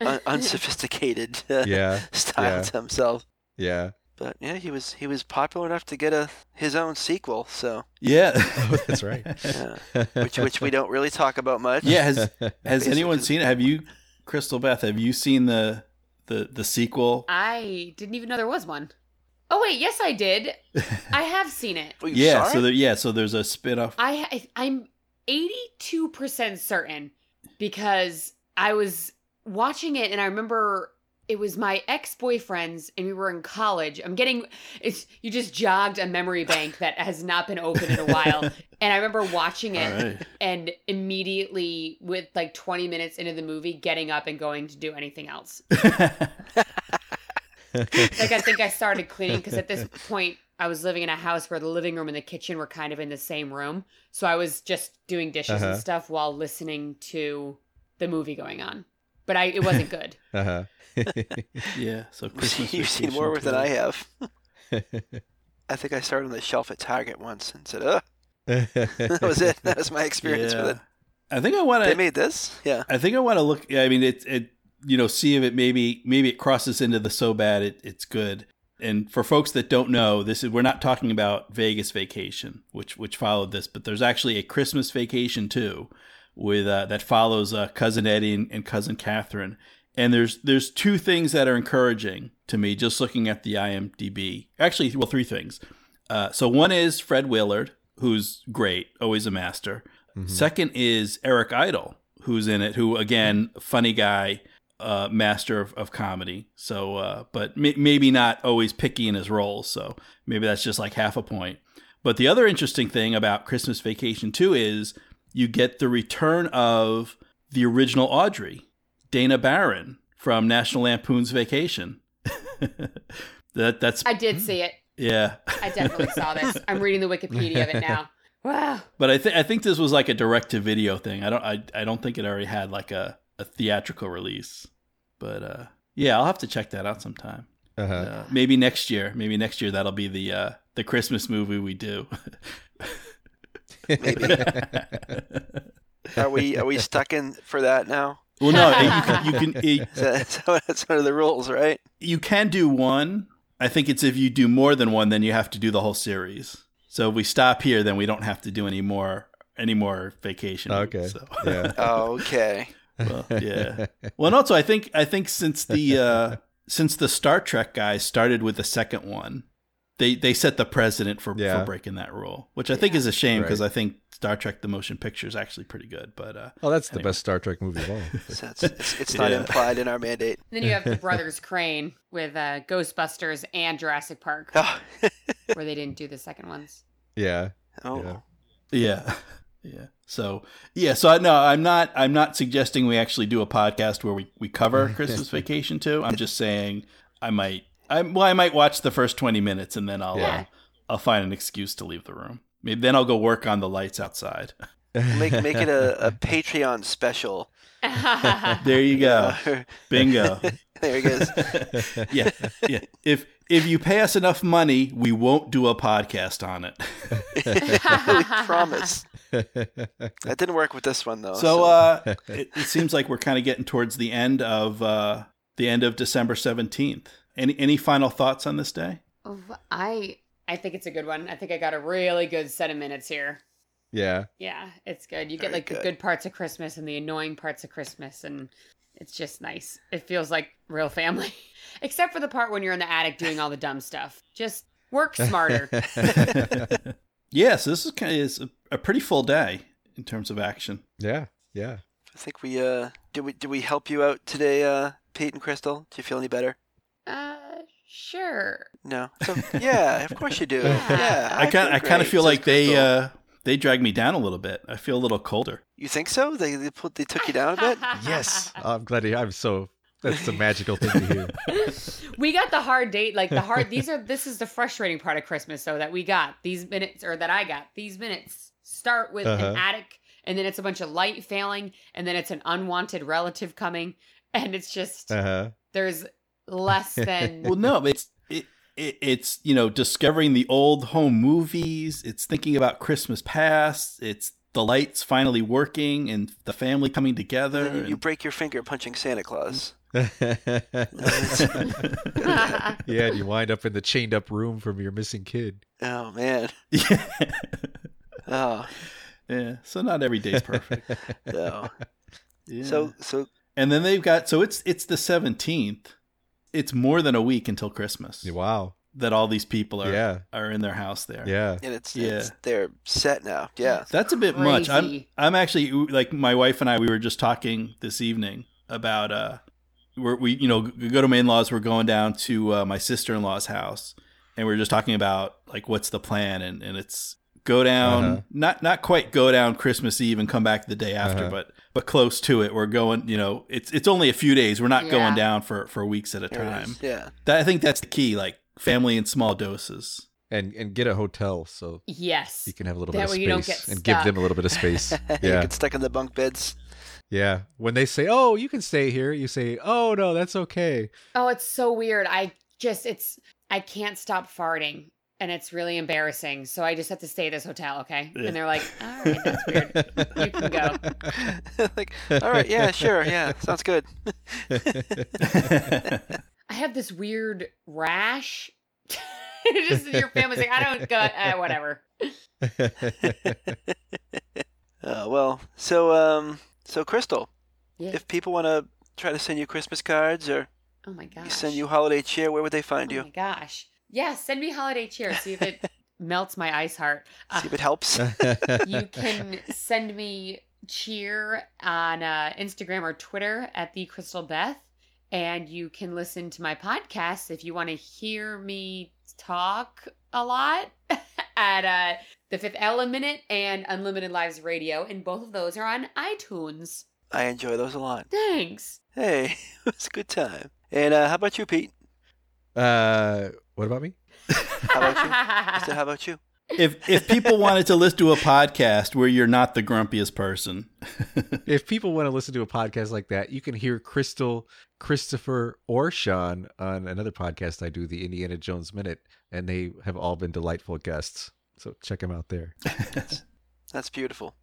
un- unsophisticated uh, Yeah. style yeah. to himself. Yeah. But yeah, he was he was popular enough to get a his own sequel. So Yeah. Oh, that's right. yeah, which which we don't really talk about much. yeah, has has anyone seen it? Have you Crystal Beth, have you seen the the the sequel? i didn't even know there was one. Oh wait yes i did i have seen it Well, yeah, so there, yeah, so there's a spin-off. i I- i'm 82% certain because I was watching it and I remember it was my ex-boyfriend's and we were in college. I'm getting it's you just jogged a memory bank that has not been open in a while. and I remember watching it All right. and immediately with like 20 minutes into the movie getting up and going to do anything else. Like I think I started cleaning because at this point I was living in a house where the living room and the kitchen were kind of in the same room. So I was just doing dishes Uh-huh. and stuff while listening to the movie going on. But I it wasn't good. Uh-huh. yeah. So Christmas You've seen more of it than. I have. I think I started on the shelf at Target once and said, "Ugh." That was it. That was my experience with it. I think I want to. They made this, yeah. I think I want to look. yeah, I mean, it. It. You know, see if it maybe maybe it crosses into the so bad it, it's good. And for folks that don't know, this is we're not talking about Vegas Vacation, which which followed this, but there's actually a Christmas Vacation too, with uh, that follows uh, cousin Eddie and, and cousin Catherine. And there's there's two things that are encouraging to me just looking at the IMDb. Actually, well, three things. Uh, so one is Fred Willard, who's great, always a master. Mhm. Second is Eric Idle, who's in it, who again, funny guy, uh, master of, of comedy. So, uh, but may- maybe not always picky in his roles. So maybe that's just like half a point. But the other interesting thing about Christmas Vacation 2 is you get the return of the original Audrey, Dana Barron from National Lampoon's Vacation. that that's I did see it. yeah. I definitely saw this. I'm reading the Wikipedia of it now. Wow. But I think I think this was like a direct to video thing. I don't I, I don't think it already had like a, a theatrical release. But uh yeah, I'll have to check that out sometime. Uh-huh. Uh, maybe next year. Maybe next year that'll be the uh the Christmas movie we do. Are we are we stuck in for that now? well, no, you can you can Is that, that's one of the rules, right? you can do one. I think it's if you do more than one, then you have to do the whole series. So if we stop here, then we don't have to do any more any more vacation. Okay. So. Yeah. Okay. Well, yeah. Well, and also I think I think since the uh, since the Star Trek guys started with the second one, they they set the precedent for, Yeah. for breaking that rule, which I think is a shame because Right. I think Star Trek the motion picture is actually pretty good. But uh, Oh, that's the best Star Trek movie of all. So it's, it's, it's not Yeah. implied in our mandate. Then you have the Brothers Crane with uh, Ghostbusters and Jurassic Park, Oh. where they didn't do the second ones. Yeah. oh. Yeah. Yeah, yeah. So yeah, so I, no, I'm not I'm not suggesting we actually do a podcast where we we cover Christmas Vacation too. I'm just saying I might I well I might watch the first 20 minutes and then I'll Yeah. uh, I'll find an excuse to leave the room. Maybe then I'll go work on the lights outside. Make make it a, a Patreon special. There you go. Bingo. there it goes. yeah, yeah. If if you pay us enough money, we won't do a podcast on it. we promise. That didn't work with this one though. So uh, it, it seems like we're kind of getting towards the end of uh, the end of December seventeenth. Any any final thoughts on this day? Oh, I I think it's a good one. I think I got a really good set of minutes here. yeah. Yeah, it's good. You get like good. the good parts of Christmas and the annoying parts of Christmas, and it's just nice. It feels like real family, except for the part when you're in the attic doing all the dumb stuff. Just work smarter. yes, this is kind of is a, a pretty full day in terms of action. yeah. Yeah. I think we uh did we did we help you out today, uh, Pete and Crystal? Do you feel any better? uh, sure. No. So yeah, of course you do. Yeah. I kind I kind of feel says like they Crystal. uh, they dragged me down a little bit. I feel a little colder. You think so? They they put they took you down a bit. Yes. I'm glad to, I'm so that's a magical thing to hear. we got the hard date like the hard these are this is the frustrating part of christmas though that we got these minutes or that i got these minutes start with Uh-huh. an attic and then it's a bunch of light failing and then it's an unwanted relative coming and it's just Uh-huh. there's less than Well, no, it's it, it it's you know discovering the old home movies. It's thinking about Christmas past. It's the lights finally working and the family coming together. And then you, you and- break your finger punching Santa Claus. yeah, and you wind up in the chained up room from your missing kid. Oh man. yeah. Oh yeah. So not every day's perfect. no. Yeah. So so and then they've got so it's it's the seventeenth. It's more than a week until Christmas. Wow. that all these people are Yeah. are in their house there. Yeah. And it's, Yeah. it's they're set now. Yeah. That's a bit much. I'm I'm actually like my wife and I we were just talking this evening about uh we're, we you know g- go to my in-laws we're going down to uh, my sister-in-law's house and we are just talking about like what's the plan and and it's go down Uh-huh. not not quite go down Christmas Eve and come back the day after Uh-huh. but but close to it we're going you know it's it's only a few days we're not Yeah. going down for for weeks at a time. Yeah. that I think that's the key like family in small doses And and get a hotel so Yes. you can have a little That bit of way space you don't get and give them a little bit of space. you yeah. get stuck in the bunk beds. Yeah. When they say, "Oh, you can stay here," you say, "Oh no, that's okay." Oh, it's so weird. I just it's I can't stop farting and it's really embarrassing. So I just have to stay at this hotel, okay? Yeah. And they're like, "All right, that's weird. You can go." like, all right, yeah, sure, yeah, sounds good. I have this weird rash. just your family's like, I don't go uh, whatever. Uh, well, so um, so Crystal, Yeah. if people want to try to send you Christmas cards or oh my gosh. send you holiday cheer, where would they find Oh you? Oh my gosh. Yeah, send me holiday cheer. See if it melts my ice heart. Uh, See if it helps. you can send me cheer on uh, Instagram or Twitter at the Crystal Beth, and you can listen to my podcast if you want to hear me talk a lot at uh, the Fifth Element and Unlimited Lives Radio, and both of those are on iTunes. I enjoy those a lot. Thanks. Hey, it was a good time. And uh, how about you, Pete? uh, what about me? How about you? I said, how about you? If if people wanted to listen to a podcast where you're not the grumpiest person If people want to listen to a podcast like that, you can hear Crystal, Christopher, or Sean on another podcast I do, the Indiana Jones Minute, and they have all been delightful guests. So check them out there. That's beautiful.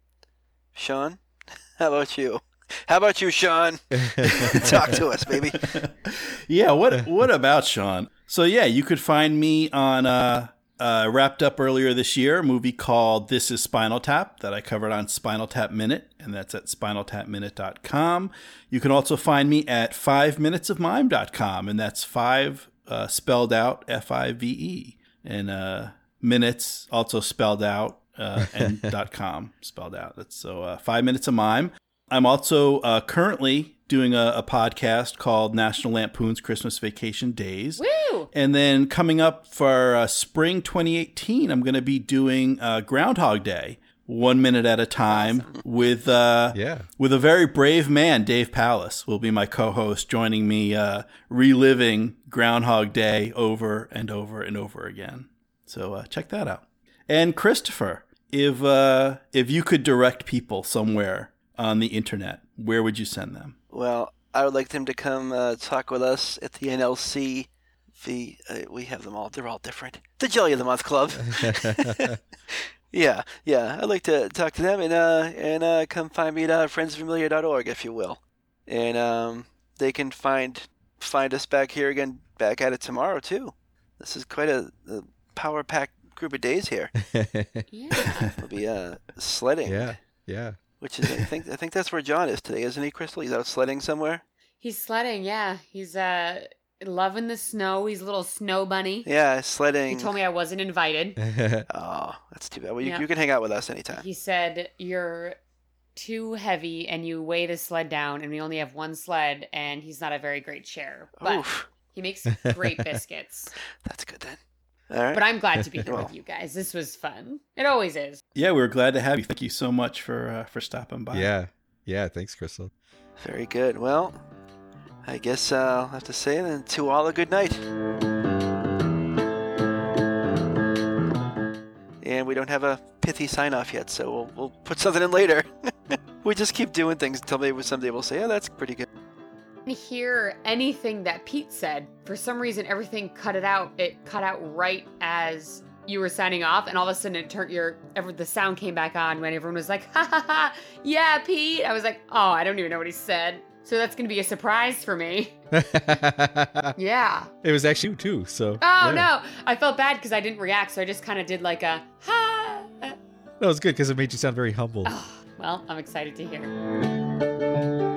Sean, how about you? How about you, Sean? Talk to us, baby. yeah, what what about Sean? So yeah, you could find me on uh, uh, wrapped up earlier this year a movie called This Is Spinal Tap that I covered on Spinal Tap Minute, and that's at spinaltapminute.com. You can also find me at 5minutesofmime.com, and that's five uh, spelled out F I V E, and uh, minutes also spelled out uh, and dot com spelled out. That's so uh, five minutes of mime. I'm also uh, currently doing a, a podcast called National Lampoon's Christmas Vacation Days. Woo! And then coming up for uh, spring 2018, I'm going to be doing uh, Groundhog Day, one minute at a time, with uh, Yeah. with a very brave man, Dave Palace, will be my co-host, joining me, uh, reliving Groundhog Day over and over and over again. So uh, check that out. And Christopher, if uh, if you could direct people somewhere on the internet, where would you send them? Well, I would like them to come uh, talk with us at the NLC. The uh, we have them all; they're all different. The Jelly of the Month Club. yeah, yeah. I'd like to talk to them and uh, and uh, come find me at uh, friendsfamiliar.org, if you will, and um, they can find find us back here again, back at it tomorrow too. This is quite a, a power packed group of days here. Yeah. We'll be uh, sledding. yeah. Yeah. Which is, I think, I think that's where John is today, isn't he, Crystal? He's out sledding somewhere. He's sledding, yeah. He's uh loving the snow. He's a little snow bunny. Yeah, sledding. He told me I wasn't invited. Oh, that's too bad. Well, you, Yeah. you can hang out with us anytime. He said you're too heavy and you weigh the sled down and we only have one sled and he's not a very great share. But Oof, he makes great biscuits. that's good then. All right. But I'm glad to be here Well. with you guys. This was fun. It always is. Yeah, we were glad to have you. Thank you so much for uh, for stopping by. yeah. Yeah. Thanks, Crystal. Very good. Well, I guess uh, I'll have to say then to all a good night. And we don't have a pithy sign off yet, so we'll, we'll put something in later. we just keep doing things until maybe someday we'll say, oh, that's pretty good. Hear anything that Pete said. For some reason, everything cut it out. It cut out right as you were signing off, and all of a sudden, it turned your ever the sound came back on when everyone was like, "Ha ha ha, yeah, Pete." I was like, "Oh, I don't even know what he said." So that's gonna be a surprise for me. Yeah. It was actually you too. So. Oh yeah. no, I felt bad because I didn't react, so I just kind of did like a ha. Uh. That was good because it made you sound very humble. Oh, well, I'm excited to hear.